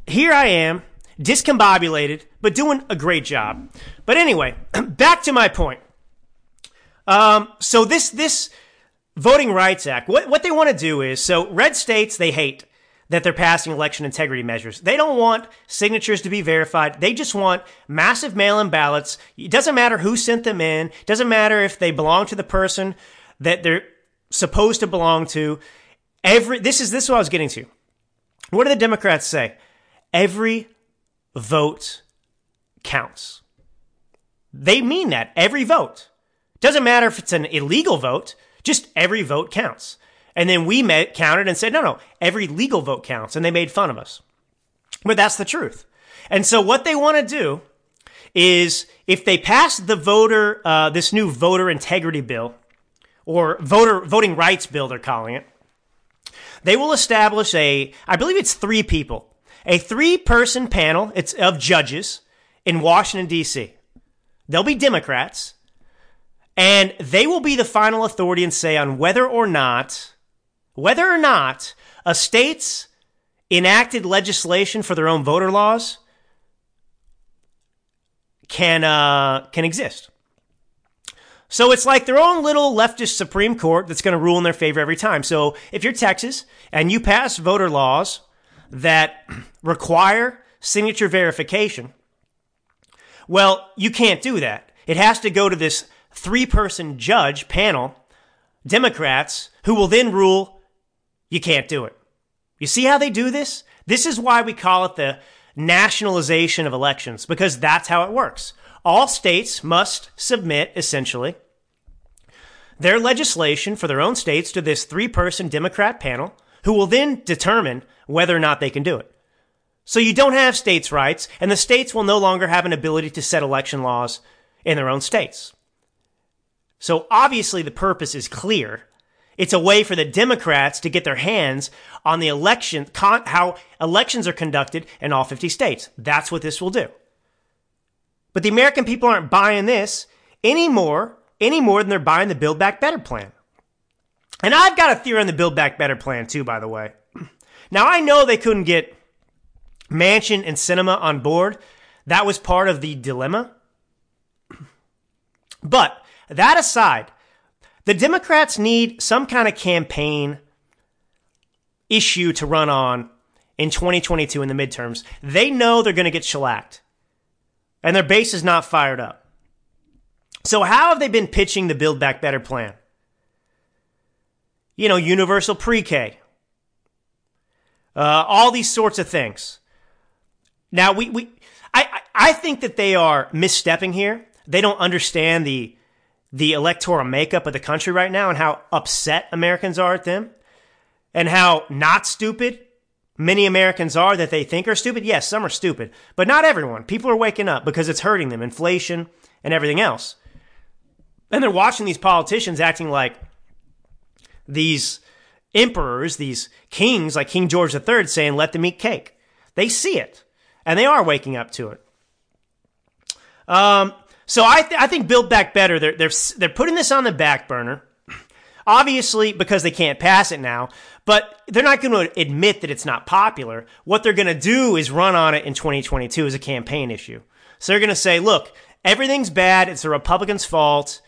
here I am, discombobulated, but doing a great job. But anyway, back to my point. Um, so this this Voting Rights Act, what what they want to do is so red states they hate that they're passing election integrity measures. They don't want signatures to be verified. They just want massive mail-in ballots. It doesn't matter who sent them in. It doesn't matter if they belong to the person that they're supposed to belong to. Every this is this is what I was getting to. What do the Democrats say? Every vote counts. They mean that. Every vote. Doesn't matter if it's an illegal vote, just every vote counts. And then we met, counted and said, no, no, every legal vote counts. And they made fun of us. But that's the truth. And so what they want to do is if they pass the voter, uh, this new voter integrity bill or voter voting rights bill, they're calling it, they will establish a, I believe it's three people, a three person panel it's of judges in Washington, D.C. They'll be Democrats and they will be the final authority and say on whether or not, whether or not a state's enacted legislation for their own voter laws can uh, can exist. So it's like their own little leftist Supreme Court that's going to rule in their favor every time. So if you're Texas and you pass voter laws that require signature verification, well, you can't do that. It has to go to this three person judge panel, Democrats, who will then rule you can't do it. You see how they do this? This is why we call it the nationalization of elections, because that's how it works. All states must submit, essentially, their legislation for their own states to this three person Democrat panel, who will then determine whether or not they can do it. So you don't have states' rights, and the states will no longer have an ability to set election laws in their own states. So obviously the purpose is clear. It's a way for the Democrats to get their hands on the election, con- how elections are conducted in all 50 states. That's what this will do. But the American people aren't buying this any more, any more than they're buying the Build Back Better plan. And I've got a theory on the Build Back Better plan too, by the way. Now I know they couldn't get Manchin and Sinema on board. That was part of the dilemma. But that aside, the Democrats need some kind of campaign issue to run on in 2022 in the midterms. They know they're going to get shellacked, and their base is not fired up. So, how have they been pitching the Build Back Better plan? You know, universal pre K, uh, all these sorts of things. Now, we, we I, I think that they are misstepping here. They don't understand the the electoral makeup of the country right now and how upset Americans are at them and how not stupid many Americans are that they think are stupid. Yes, some are stupid, but not everyone. People are waking up because it's hurting them, inflation and everything else. And they're watching these politicians acting like these emperors, these kings, like King George III, saying, let them eat cake. They see it, and they are waking up to it. Um, so I, th- I think Build Back Better, they're, they're, they're putting this on the back burner, obviously because they can't pass it now, but they're not going to admit that it's not popular. What they're going to do is run on it in 2022 as a campaign issue. So they're going to say, look, everything's bad. It's the Republicans' fault,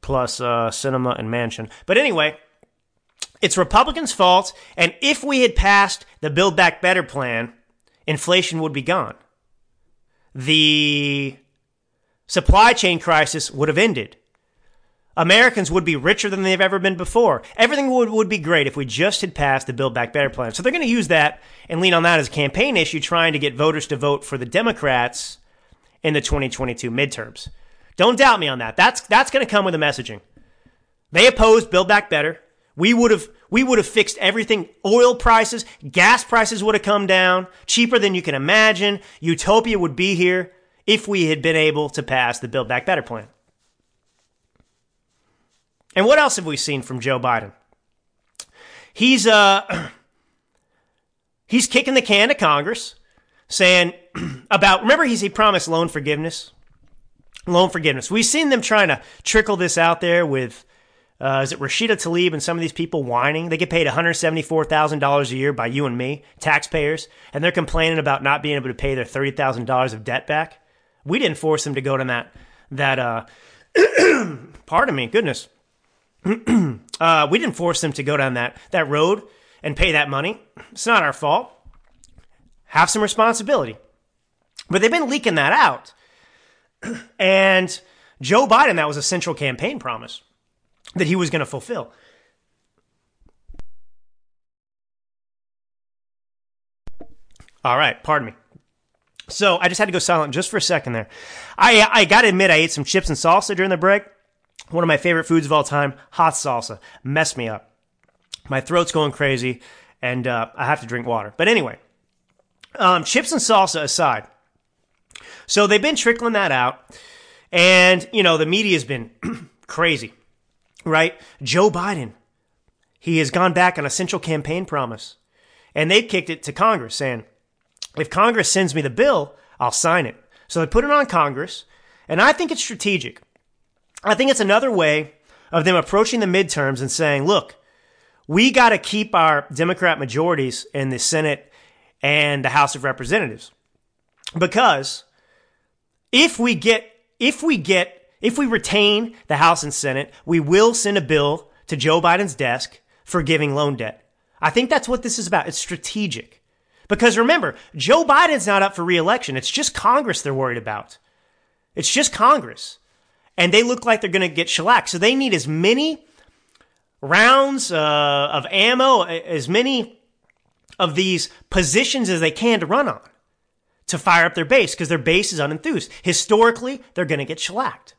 plus uh, Sinema and Manchin. But anyway, it's Republicans' fault. And if we had passed the Build Back Better plan, inflation would be gone. the supply chain crisis would have ended. Americans would be richer than they've ever been before. Everything would, would be great if we just had passed the Build Back Better plan. So they're going to use that and lean on that as a campaign issue, trying to get voters to vote for the Democrats in the 2022 midterms. Don't doubt me on that. That's, that's going to come with the messaging. They opposed Build Back Better. We would have, we would have fixed everything. Oil prices, gas prices would have come down cheaper than you can imagine. Utopia would be here if we had been able to pass the Build Back Better plan. And what else have we seen from Joe Biden? He's uh he's kicking the can to Congress, saying about remember he's he promised loan forgiveness, loan forgiveness. We've seen them trying to trickle this out there with uh, is it Rashida Tlaib and some of these people whining? They get paid $174,000 a year by you and me, taxpayers, and they're complaining about not being able to pay their $30,000 of debt back. We didn't force them to go to that, that, uh, pardon me, goodness. uh, we didn't force them to go down that, that road and pay that money. It's not our fault. Have some responsibility. But they've been leaking that out. and Joe Biden, that was a central campaign promise that he was going to fulfill. All right, pardon me. So I just had to go silent just for a second there. I I got to admit I ate some chips and salsa during the break. One of my favorite foods of all time, hot salsa. Messed me up. My throat's going crazy, and uh, I have to drink water. But anyway, um, chips and salsa aside. So they've been trickling that out, and you know the media's been crazy right? Joe Biden, he has gone back on a central campaign promise. And they've kicked it to Congress saying, if Congress sends me the bill, I'll sign it. So they put it on Congress. And I think it's strategic. I think it's another way of them approaching the midterms and saying, look, we got to keep our Democrat majorities in the Senate and the House of Representatives. Because if we get, if we get if we retain the House and Senate, we will send a bill to Joe Biden's desk for giving loan debt. I think that's what this is about. It's strategic. Because remember, Joe Biden's not up for reelection. It's just Congress they're worried about. It's just Congress. And they look like they're going to get shellacked. So they need as many rounds uh, of ammo, as many of these positions as they can to run on to fire up their base because their base is unenthused. Historically, they're going to get shellacked.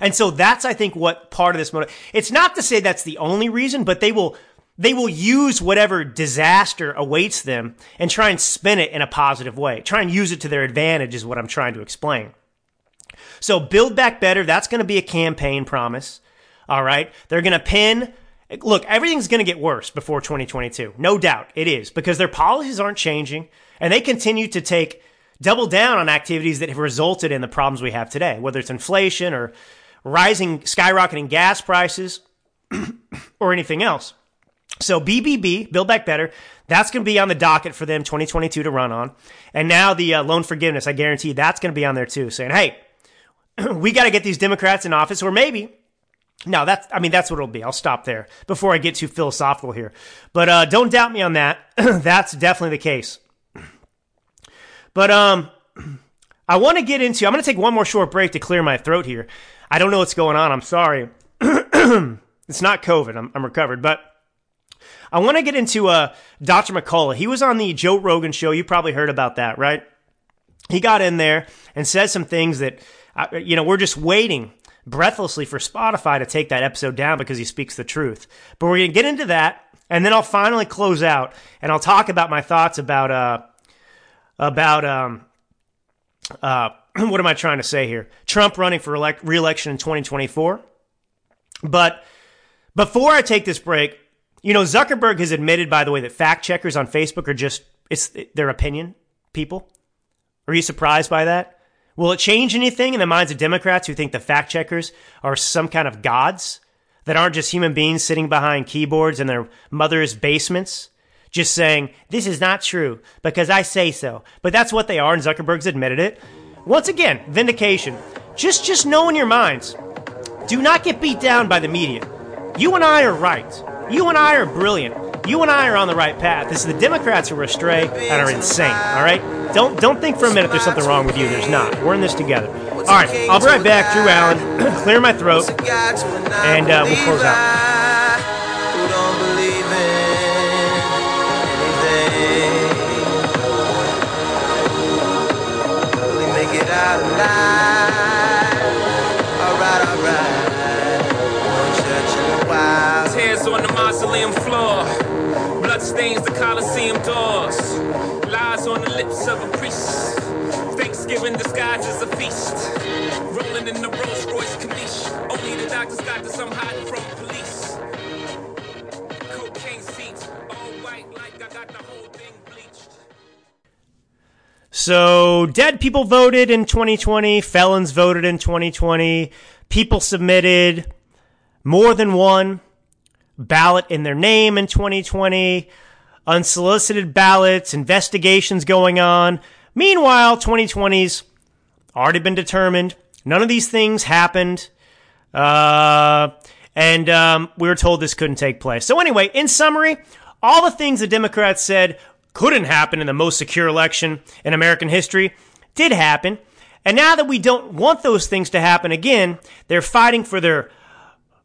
And so that's, I think, what part of this motive. It's not to say that's the only reason, but they will they will use whatever disaster awaits them and try and spin it in a positive way. Try and use it to their advantage is what I'm trying to explain. So build back better. That's going to be a campaign promise. All right. They're going to pin. Look, everything's going to get worse before 2022. No doubt it is because their policies aren't changing and they continue to take double down on activities that have resulted in the problems we have today, whether it's inflation or rising, skyrocketing gas prices, or anything else. So BBB, Build Back Better, that's going to be on the docket for them 2022 to run on. And now the uh, loan forgiveness, I guarantee that's going to be on there too, saying, hey, we got to get these Democrats in office, or maybe. No, that's, I mean, that's what it'll be. I'll stop there before I get too philosophical here. But uh, don't doubt me on that. that's definitely the case. But um, I want to get into, I'm going to take one more short break to clear my throat here. I don't know what's going on. I'm sorry. it's not COVID. I'm, I'm recovered, but I want to get into uh, Dr. McCullough. He was on the Joe Rogan show. You probably heard about that, right? He got in there and said some things that, uh, you know, we're just waiting breathlessly for Spotify to take that episode down because he speaks the truth. But we're going to get into that, and then I'll finally close out and I'll talk about my thoughts about uh, about um, uh, what am I trying to say here? Trump running for elect- reelection in 2024. But before I take this break, you know, Zuckerberg has admitted, by the way, that fact checkers on Facebook are just, it's their opinion people. Are you surprised by that? Will it change anything in the minds of Democrats who think the fact checkers are some kind of gods that aren't just human beings sitting behind keyboards in their mother's basements? Just saying, this is not true because I say so. But that's what they are, and Zuckerberg's admitted it. Once again, vindication. Just just know in your minds. Do not get beat down by the media. You and I are right. You and I are brilliant. You and I are on the right path. This is the Democrats who are astray and are insane. All right? Don't don't think for a minute there's something wrong with you. There's not. We're in this together. All right, I'll be right back. Drew Allen, clear my throat, and uh, we'll close out. Who don't On the mausoleum floor. Blood stains the doors. Lies on the lips of a priest. Thanksgiving disguised as a feast. Rolling in the Rolls Royce Corniche. Only the doctors got hiding from police. Cocaine seats, all white like I got the whole thing bleached. So, dead people voted in 2020, felons voted in 2020, people submitted more than one ballot in their name in 2020, unsolicited ballots, investigations going on. Meanwhile, 2020's already been determined. None of these things happened. Uh, and um, we were told this couldn't take place. So, anyway, in summary, all the things the Democrats said couldn't happen in the most secure election in American history did happen. And now that we don't want those things to happen again, they're fighting for their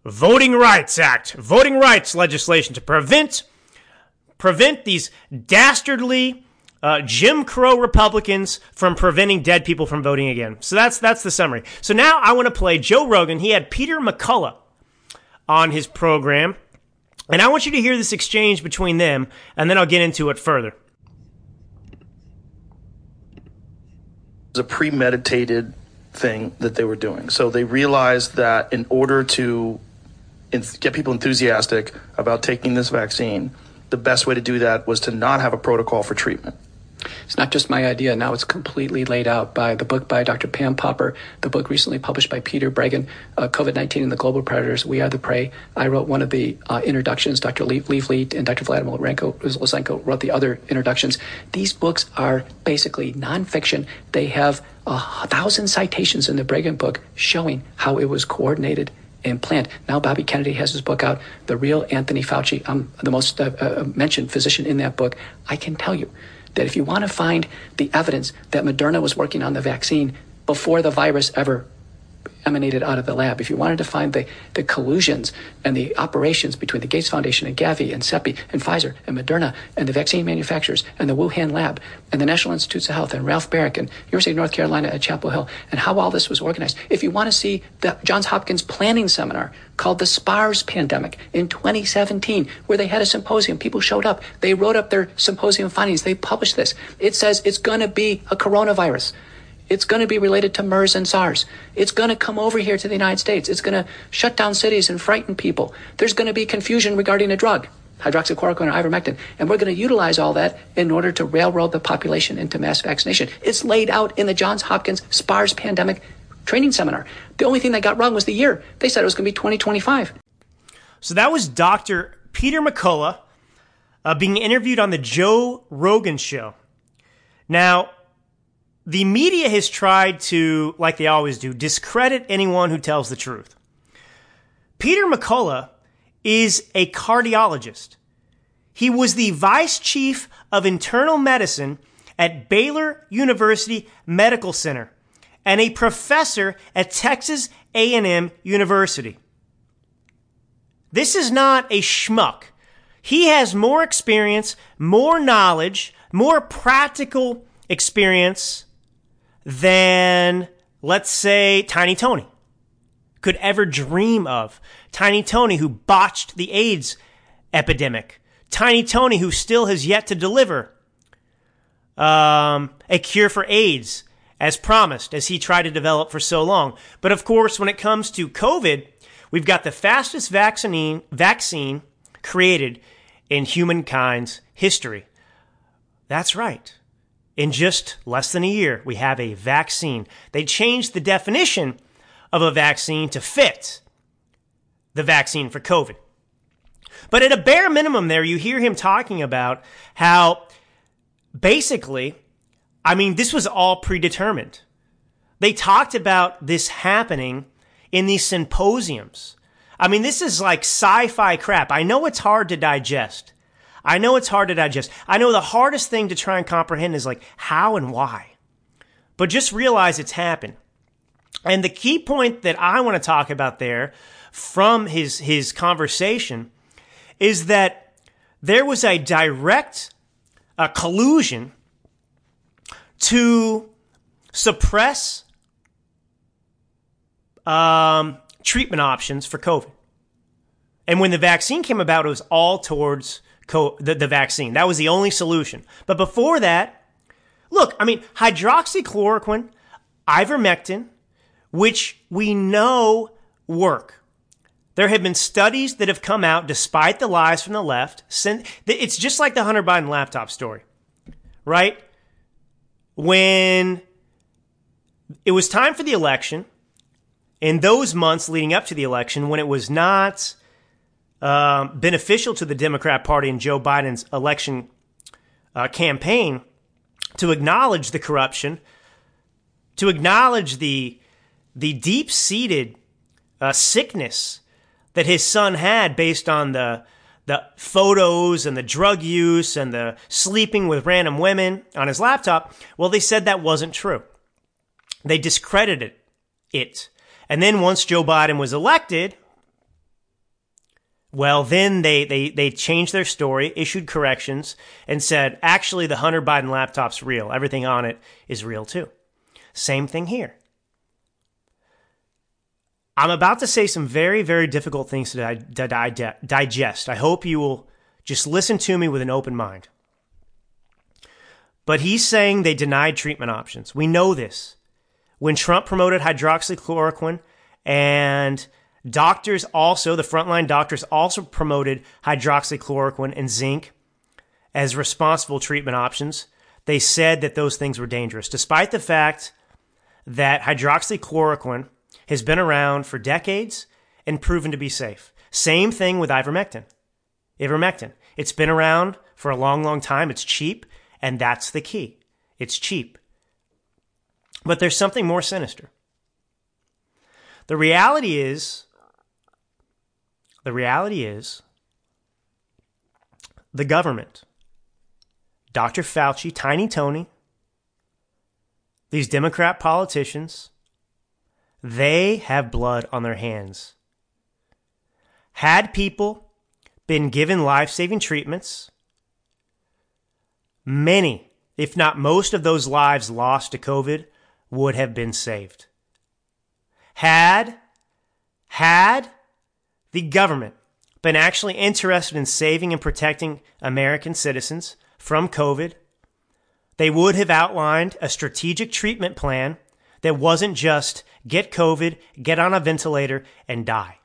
Voting Rights Act, voting rights legislation to prevent prevent these dastardly uh, Jim Crow Republicans from preventing dead people from voting again. So that's that's the summary. So now I want to play Joe Rogan. He had Peter McCullough on his program, and I want you to hear this exchange between them, and then I'll get into it further. It was a premeditated thing that they were doing. So they realized that in order to get people enthusiastic about taking this vaccine, the best way to do that was to not have a protocol for treatment. It's not just my idea. Now it's completely laid out by the book by Dr. Pam Popper, the book recently published by Peter Breggin, uh, COVID 19 and the Global Predators, We Are the Prey. I wrote one of the uh, introductions. Dr. Leaf Leafleet and Dr. Vladimir Zelenko wrote the other introductions. These books are basically nonfiction. They have a thousand citations in the Breggin book showing how it was coordinated and planned. Now Bobby Kennedy has his book out, The Real Anthony Fauci. I'm the most uh, uh, mentioned physician in that book. I can tell you that if you want to find the evidence that Moderna was working on the vaccine before the virus ever emanated out of the lab, if you wanted to find the, the collusions and the operations between the Gates Foundation and Gavi and CEPI and Pfizer and Moderna and the vaccine manufacturers and the Wuhan lab and the National Institutes of Health and Ralph Baric and University of North Carolina at Chapel Hill and how all this was organized. If you want to see the Johns Hopkins planning seminar called the SPARS pandemic in 2017, where they had a symposium, people showed up, they wrote up their symposium findings, they published this. It says it's going to be a coronavirus. It's going to be related to MERS and SARS. It's going to come over here to the United States. It's going to shut down cities and frighten people. There's going to be confusion regarding a drug, hydroxychloroquine or ivermectin. And we're going to utilize all that in order to railroad the population into mass vaccination. It's laid out in the Johns Hopkins SPARS pandemic training seminar. The only thing they got wrong was the year. They said it was going to be 2025. So that was Dr. Peter McCullough uh, being interviewed on the Joe Rogan show. Now, the media has tried to, like they always do, discredit anyone who tells the truth. Peter McCullough is a cardiologist. He was the vice chief of internal medicine at Baylor University Medical Center and a professor at Texas A&M University. This is not a schmuck. He has more experience, more knowledge, more practical experience than, let's say, Tiny Tony could ever dream of. Tiny Tony, who botched the AIDS epidemic. Tiny Tony, who still has yet to deliver um, a cure for AIDS as promised, as he tried to develop for so long. But of course, when it comes to COVID, we've got the fastest vaccine, vaccine created in humankind's history. That's right. In just less than a year, we have a vaccine. They changed the definition of a vaccine to fit the vaccine for COVID. But at a bare minimum, there, you hear him talking about how basically, I mean, this was all predetermined. They talked about this happening in these symposiums. I mean, this is like sci fi crap. I know it's hard to digest. I know it's hard to digest. I know the hardest thing to try and comprehend is like how and why. But just realize it's happened. And the key point that I want to talk about there from his, his conversation is that there was a direct uh, collusion to suppress um, treatment options for COVID. And when the vaccine came about, it was all towards co- the, the vaccine. That was the only solution. But before that, look, I mean, hydroxychloroquine, ivermectin, which we know work. There have been studies that have come out despite the lies from the left. It's just like the Hunter Biden laptop story, right? When it was time for the election, in those months leading up to the election, when it was not um, beneficial to the Democrat Party and Joe Biden's election uh, campaign to acknowledge the corruption, to acknowledge the the deep seated uh, sickness that his son had based on the the photos and the drug use and the sleeping with random women on his laptop. Well, they said that wasn't true. They discredited it. And then once Joe Biden was elected, well, then they, they, they changed their story, issued corrections, and said, actually, the Hunter Biden laptop's real. Everything on it is real too. Same thing here. I'm about to say some very, very difficult things to, di- di- digest. I hope you will just listen to me with an open mind. But he's saying they denied treatment options. We know this. When Trump promoted hydroxychloroquine and Doctors also, the frontline doctors also promoted hydroxychloroquine and zinc as responsible treatment options. They said that those things were dangerous, despite the fact that hydroxychloroquine has been around for decades and proven to be safe. Same thing with ivermectin. Ivermectin. It's been around for a long, long time. It's cheap, and that's the key. It's cheap. But there's something more sinister. The reality is the reality is, the government, Dr. Fauci, Tiny Tony, these Democrat politicians, they have blood on their hands. Had people been given life saving treatments, many, if not most of those lives lost to COVID would have been saved. Had, had the government been actually interested in saving and protecting American citizens from COVID, they would have outlined a strategic treatment plan that wasn't just get COVID, get on a ventilator, and die.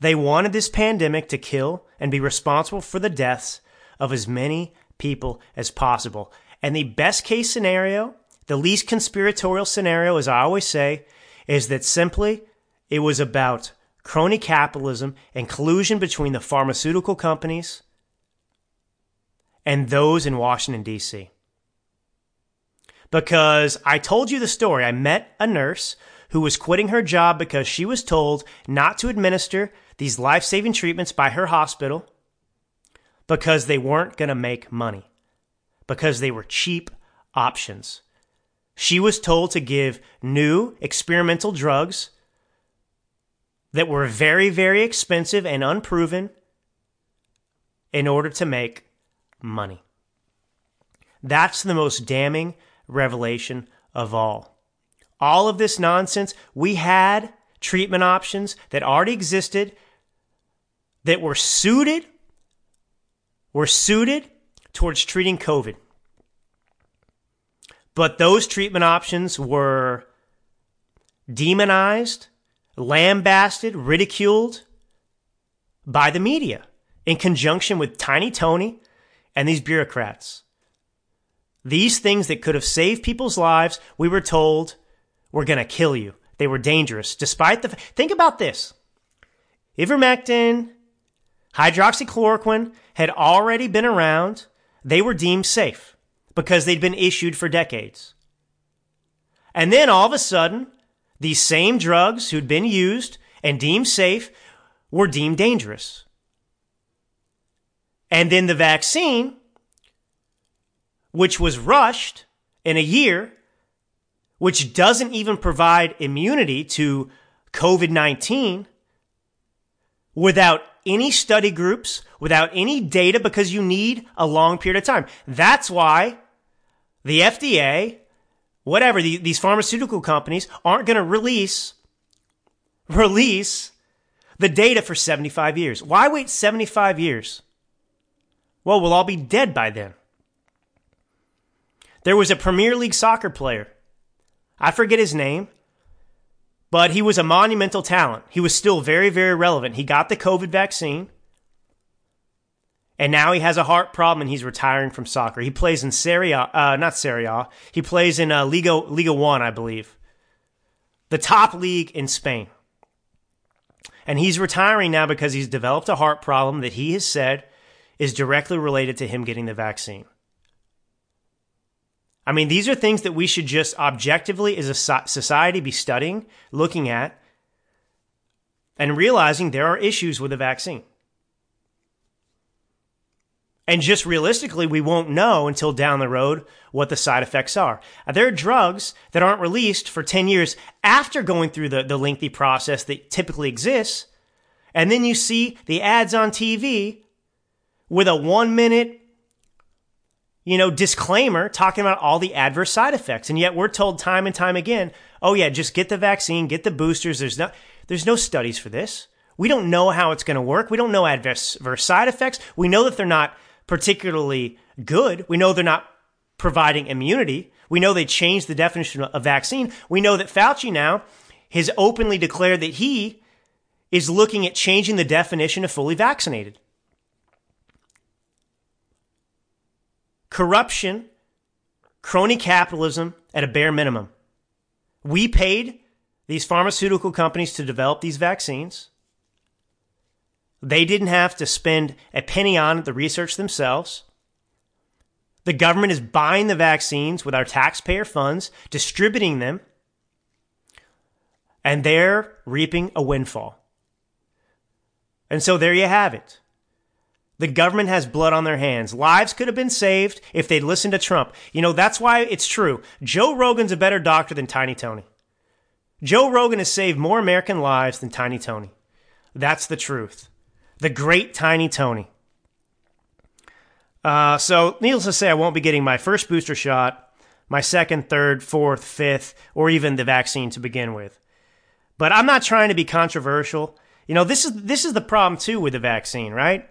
They wanted this pandemic to kill and be responsible for the deaths of as many people as possible. And the best case scenario, the least conspiratorial scenario, as I always say, is that simply it was about crony capitalism, and collusion between the pharmaceutical companies and those in Washington, D.C. Because I told you the story. I met a nurse who was quitting her job because she was told not to administer these life saving treatments by her hospital because they weren't going to make money, because they were cheap options. She was told to give new experimental drugs that were very, very expensive and unproven in order to make money. That's the most damning revelation of all. All of this nonsense, we had treatment options that already existed that were suited were suited towards treating COVID. But those treatment options were demonized lambasted, ridiculed by the media in conjunction with Tiny Tony and these bureaucrats. These things that could have saved people's lives, we were told were going to kill you. They were dangerous. Despite the. Think about this ivermectin, hydroxychloroquine had already been around. They were deemed safe because they'd been issued for decades. And then all of a sudden, these same drugs who'd been used and deemed safe were deemed dangerous. And then the vaccine, which was rushed in a year, which doesn't even provide immunity to COVID 19 without any study groups, without any data, because you need a long period of time. That's why the FDA, whatever, the, these pharmaceutical companies aren't going to release, release the data for 75 years. Why wait 75 years? Well, we'll all be dead by then. There was a Premier League soccer player. I forget his name, but he was a monumental talent. He was still very, very relevant. He got the COVID vaccine, and now he has a heart problem and he's retiring from soccer. He plays in Serie A, uh, not Serie A. He plays in uh, Liga, Liga 1, I believe. The top league in Spain. And he's retiring now because he's developed a heart problem that he has said is directly related to him getting the vaccine. I mean, these are things that we should just objectively, as a society, be studying, looking at, and realizing there are issues with the vaccine. And just realistically, we won't know until down the road what the side effects are. There are drugs that aren't released for 10 years after going through the, the lengthy process that typically exists. And then you see the ads on TV with a one minute, you know, disclaimer talking about all the adverse side effects. And yet we're told time and time again, oh yeah, just get the vaccine, get the boosters. There's no, there's no studies for this. We don't know how it's going to work. We don't know adverse side effects. We know that they're not particularly good. We know they're not providing immunity. We know they changed the definition of vaccine. We know that Fauci now has openly declared that he is looking at changing the definition of fully vaccinated. Corruption, crony capitalism at a bare minimum. We paid these pharmaceutical companies to develop these vaccines. They didn't have to spend a penny on the research themselves. The government is buying the vaccines with our taxpayer funds, distributing them, and they're reaping a windfall. And so there you have it. The government has blood on their hands. Lives could have been saved if they'd listened to Trump. You know, that's why it's true. Joe Rogan's a better doctor than Tiny Tony. Joe Rogan has saved more American lives than Tiny Tony. That's the truth the great Tiny Tony. Uh, so, needless to say, I won't be getting my first booster shot, my second, third, fourth, fifth, or even the vaccine to begin with. But I'm not trying to be controversial. You know, this is this is the problem too with the vaccine, right?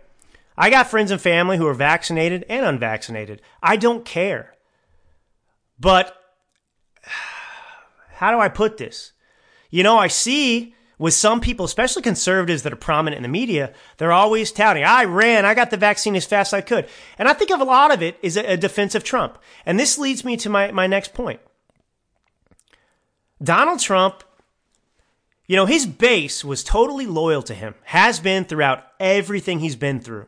I got friends and family who are vaccinated and unvaccinated. I don't care. But how do I put this? You know, I see with some people, especially conservatives that are prominent in the media, they're always touting, I ran, I got the vaccine as fast as I could. And I think of a lot of it is a, defense of Trump. And this leads me to my, my next point. Donald Trump, you know, his base was totally loyal to him, has been throughout everything he's been through.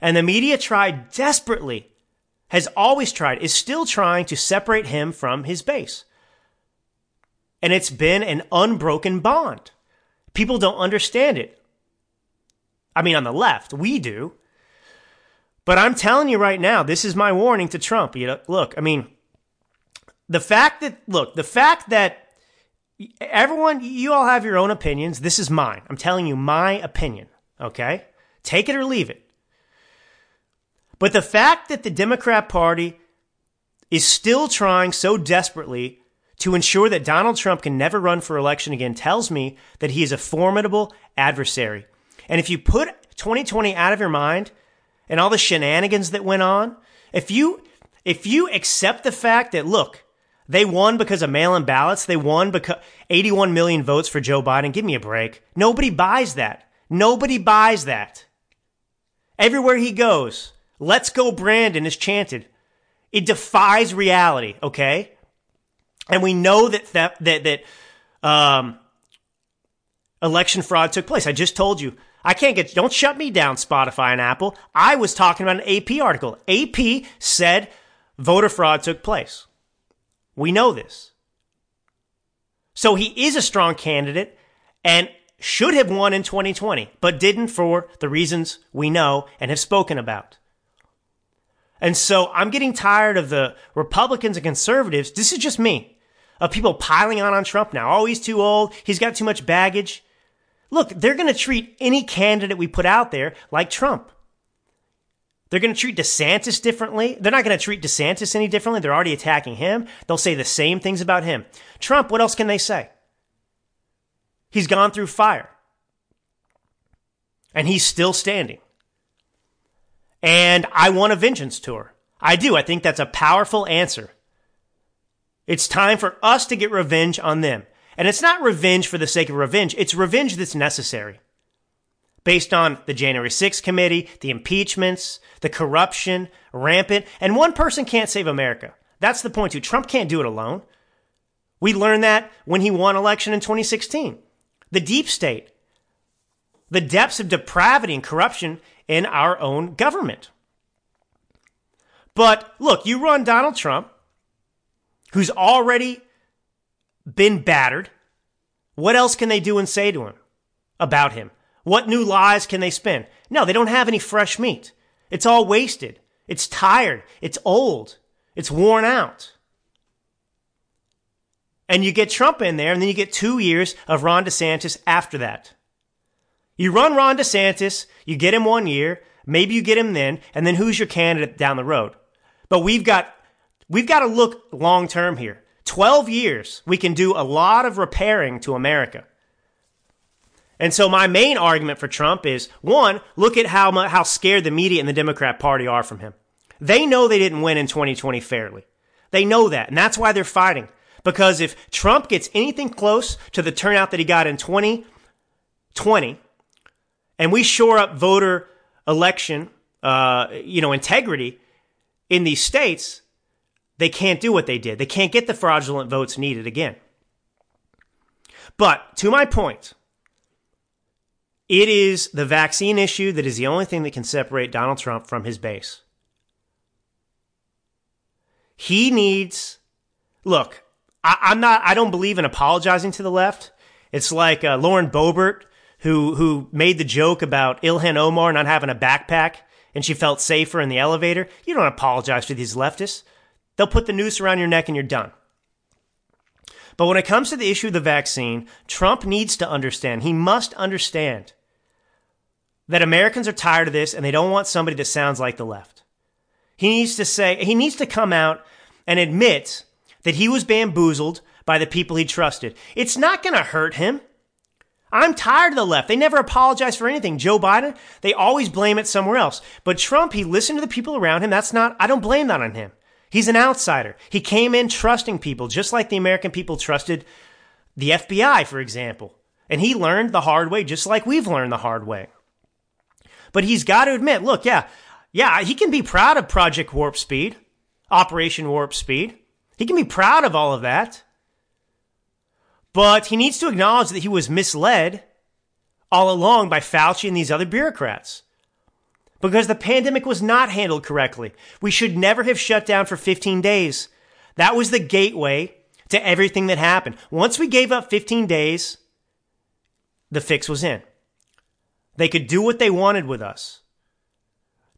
And the media tried desperately, has always tried, is still trying to separate him from his base. And it's been an unbroken bond. People don't understand it. I mean, on the left, we do. But I'm telling you right now, this is my warning to Trump. You know, look, I mean, the fact that, look, the fact that everyone, you all have your own opinions. This is mine. I'm telling you my opinion. Okay? Take it or leave it. But the fact that the Democrat Party is still trying so desperately to ensure that Donald Trump can never run for election again tells me that he is a formidable adversary. And if you put 2020 out of your mind and all the shenanigans that went on, if you if you accept the fact that look, they won because of mail-in ballots, they won because 81 million votes for Joe Biden, give me a break. Nobody buys that. Nobody buys that. Everywhere he goes, let's go Brandon is chanted. It defies reality, okay? And we know that that that, um, election fraud took place. I just told you. I can't get, don't shut me down, Spotify and Apple. I was talking about an AP article. AP said voter fraud took place. We know this. So he is a strong candidate. And should have won in 2020, but didn't for the reasons we know and have spoken about. And so I'm getting tired of the Republicans and conservatives. This is just me. Of people piling on on Trump now. Oh, he's too old. He's got too much baggage. Look, they're going to treat any candidate we put out there like Trump. They're going to treat DeSantis differently. They're not going to treat DeSantis any differently. They're already attacking him. They'll say the same things about him. Trump, what else can they say? He's gone through fire. And he's still standing. And I want a vengeance tour. I do. I think that's a powerful answer. It's time for us to get revenge on them. And it's not revenge for the sake of revenge. It's revenge that's necessary based on the January 6th committee, the impeachments, the corruption, rampant. And one person can't save America. That's the point too. Trump can't do it alone. We learned that when he won election in 2016. The deep state, the depths of depravity and corruption in our own government. But look, you run Donald Trump, who's already been battered. What else can they do and say to him about him? What new lies can they spin? No, they don't have any fresh meat. It's all wasted. It's tired. It's old. It's worn out. And you get Trump in there, and then you get two years of Ron DeSantis after that. You run Ron DeSantis, you get him one year, maybe you get him then, and then who's your candidate down the road? But we've got we've got to look long term here. 12 years, we can do a lot of repairing to America. And so my main argument for Trump is one, look at how how scared the media and the Democrat Party are from him. They know they didn't win in 2020 fairly. They know that, and that's why they're fighting. Because if Trump gets anything close to the turnout that he got in 2020, and we shore up voter election, uh, you know, integrity in these states, they can't do what they did. They can't get the fraudulent votes needed again. But to my point, it is the vaccine issue that is the only thing that can separate Donald Trump from his base. He needs, look, I, am not, I don't believe in apologizing to the left. It's like uh, Lauren Boebert, who, who made the joke about Ilhan Omar not having a backpack and she felt safer in the elevator. You don't apologize to these leftists. They'll put the noose around your neck and you're done. But when it comes to the issue of the vaccine, Trump needs to understand, he must understand that Americans are tired of this and they don't want somebody that sounds like the left. He needs to say, he needs to come out and admit that he was bamboozled by the people he trusted. It's not going to hurt him. I'm tired of the left. They never apologize for anything. Joe Biden, they always blame it somewhere else. But Trump, he listened to the people around him. That's not, I don't blame that on him. He's an outsider. He came in trusting people, just like the American people trusted the FBI, for example. And he learned the hard way, just like we've learned the hard way. But he's got to admit, look, yeah, yeah, he can be proud of Project Warp Speed, Operation Warp Speed. He can be proud of all of that. But he needs to acknowledge that he was misled all along by Fauci and these other bureaucrats. Because the pandemic was not handled correctly. We should never have shut down for 15 days. That was the gateway to everything that happened. Once we gave up 15 days, the fix was in. They could do what they wanted with us.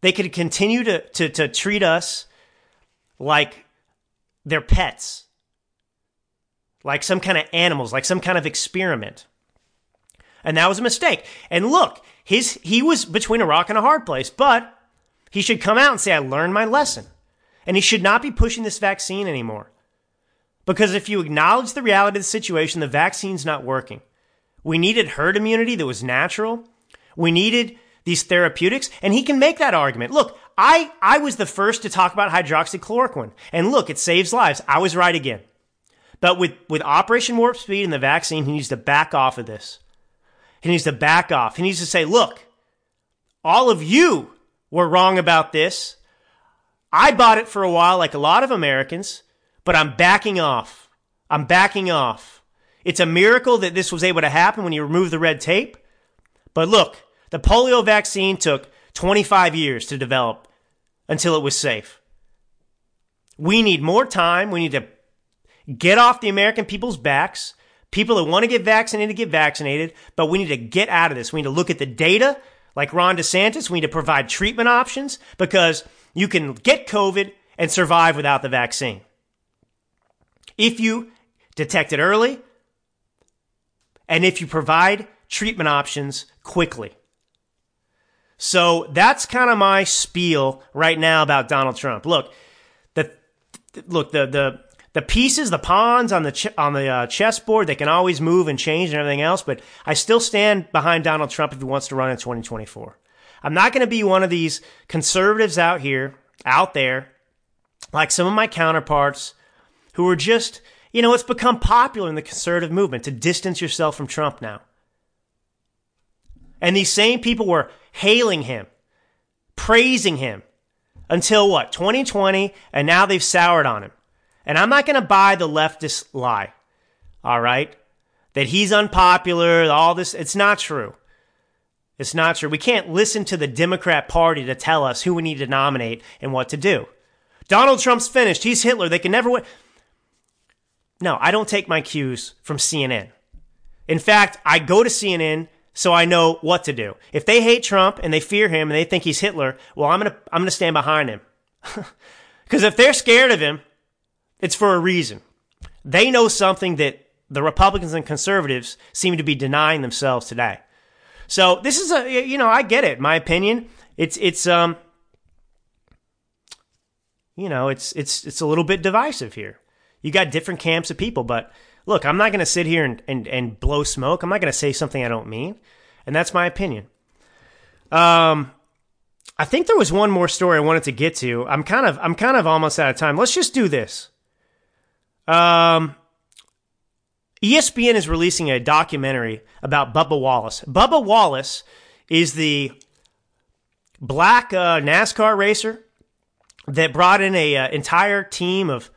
They could continue to, to, to treat us like their pets, like some kind of animals, like some kind of experiment. And that was a mistake. And look, his, he was between a rock and a hard place, but he should come out and say, I learned my lesson. And he should not be pushing this vaccine anymore. Because if you acknowledge the reality of the situation, the vaccine's not working. We needed herd immunity that was natural. We needed these therapeutics, and he can make that argument. Look, I, I was the first to talk about hydroxychloroquine, and look, it saves lives. I was right again. But with, with Operation Warp Speed and the vaccine, he needs to back off of this. He needs to back off. He needs to say, look, all of you were wrong about this. I bought it for a while, like a lot of Americans, but I'm backing off. I'm backing off. It's a miracle that this was able to happen when you remove the red tape. But look, the polio vaccine took 25 years to develop until it was safe. We need more time. We need to get off the American people's backs, People that want to get vaccinated get vaccinated, but we need to get out of this. We need to look at the data, like Ron DeSantis. We need to provide treatment options because you can get COVID and survive without the vaccine. If you detect it early and if you provide treatment options quickly. So that's kind of my spiel right now about Donald Trump. Look, the look the the the pieces, the pawns on the ch- on the uh, chessboard, they can always move and change and everything else. But I still stand behind Donald Trump if he wants to run in 2024. I'm not going to be one of these conservatives out here, out there, like some of my counterparts who are just, you know, it's become popular in the conservative movement to distance yourself from Trump now. And these same people were hailing him, praising him until what, 2020, and now they've soured on him. And I'm not going to buy the leftist lie. All right? That he's unpopular, all this. It's not true. It's not true. We can't listen to the Democrat Party to tell us who we need to nominate and what to do. Donald Trump's finished. He's Hitler. They can never win. No, I don't take my cues from CNN. In fact, I go to CNN so I know what to do. If they hate Trump and they fear him and they think he's Hitler, well, I'm going to I'm going to stand behind him. Cuz if they're scared of him, it's for a reason. They know something that the Republicans and conservatives seem to be denying themselves today. So this is a, you know, I get it. My opinion, it's, it's, um, you know, it's, it's, it's a little bit divisive here. You got different camps of people, but look, I'm not going to sit here and, and, and blow smoke. I'm not going to say something I don't mean. And that's my opinion. Um, I think there was one more story I wanted to get to. I'm kind of, I'm kind of almost out of time. Let's just do this. Um, ESPN is releasing a documentary about Bubba Wallace. Bubba Wallace is the black uh, NASCAR racer that brought in a uh, entire team of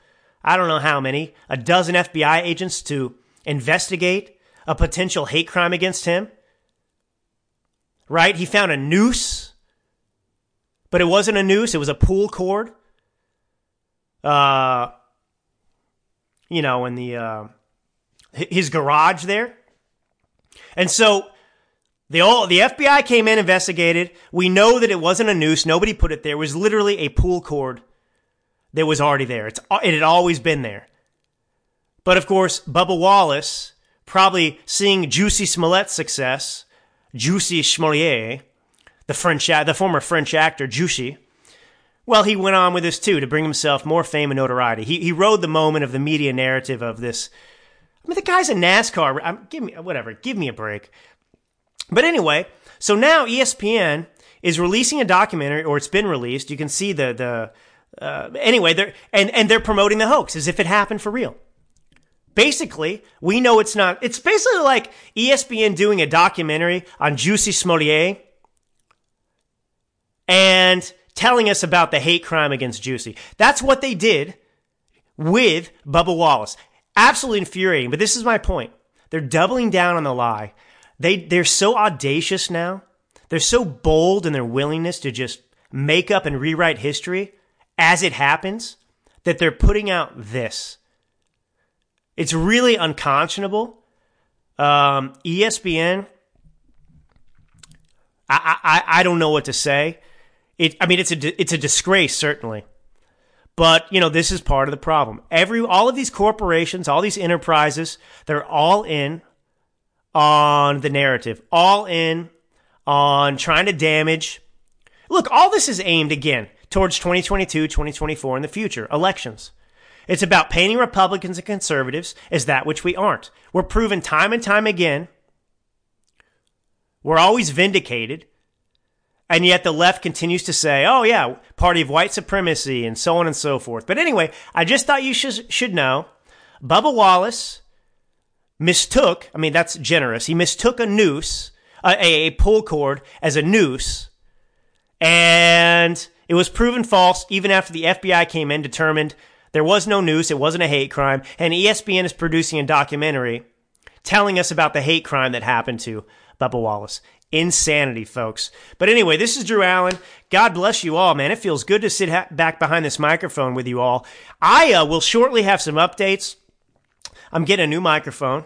I don't know how many, a dozen FBI agents to investigate a potential hate crime against him. Right? He found a noose, but it wasn't a noose, it was a pull cord. Uh you know, in the uh, his garage there. And so the all, the FBI came in, investigated. We know that it wasn't a noose. Nobody put it there. It was literally a pull cord that was already there. It's it had always been there. But of course, Bubba Wallace, probably seeing Juicy Smollett's success, Juicy Smollett, the French, the former French actor Jussie, well, he went on with this too to bring himself more fame and notoriety. He he rode the moment of the media narrative of this. I mean, the guy's a NASCAR. I'm, give me whatever. Give me a break. But anyway, so now ESPN is releasing a documentary, or it's been released. You can see the the uh, anyway. They're and and they're promoting the hoax as if it happened for real. Basically, we know it's not. It's basically like ESPN doing a documentary on Juicy Smollett and telling us about the hate crime against Juicy. That's what they did with Bubba Wallace. Absolutely infuriating, but this is my point. They're doubling down on the lie. They they're so audacious now. They're so bold in their willingness to just make up and rewrite history as it happens that they're putting out this. It's really unconscionable. Um, ESPN, I, I, I don't know what to say. It, I mean, it's a it's a disgrace certainly, but you know this is part of the problem. Every all of these corporations, all these enterprises, they're all in on the narrative, all in on trying to damage. Look, all this is aimed again towards 2022, 2024, in the future elections. It's about painting Republicans and conservatives as that which we aren't. We're proven time and time again. We're always vindicated. And yet the left continues to say, oh, yeah, party of white supremacy and so on and so forth. But anyway, I just thought you should, should know Bubba Wallace mistook, I mean, that's generous. He mistook a noose, a, a pull cord, as a noose. And it was proven false even after the FBI came in, determined there was no noose, it wasn't a hate crime. And ESPN is producing a documentary telling us about the hate crime that happened to Bubba Wallace. Insanity, folks. But anyway, this is Drew Allen. God bless you all, man. It feels good to sit ha- back behind this microphone with you all. I uh, will shortly have some updates. I'm getting a new microphone.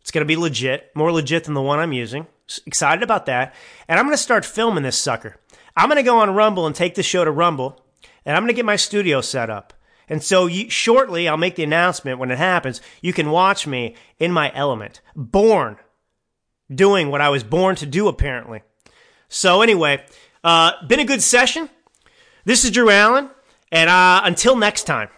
It's going to be legit, more legit than the one I'm using. Excited about that. And I'm going to start filming this sucker. I'm going to go on Rumble and take the show to Rumble, and I'm going to get my studio set up. And so you, shortly, I'll make the announcement when it happens. You can watch me in my element, born doing what I was born to do, apparently. So, anyway, uh, been a good session. This is Drew Allen, and uh, until next time.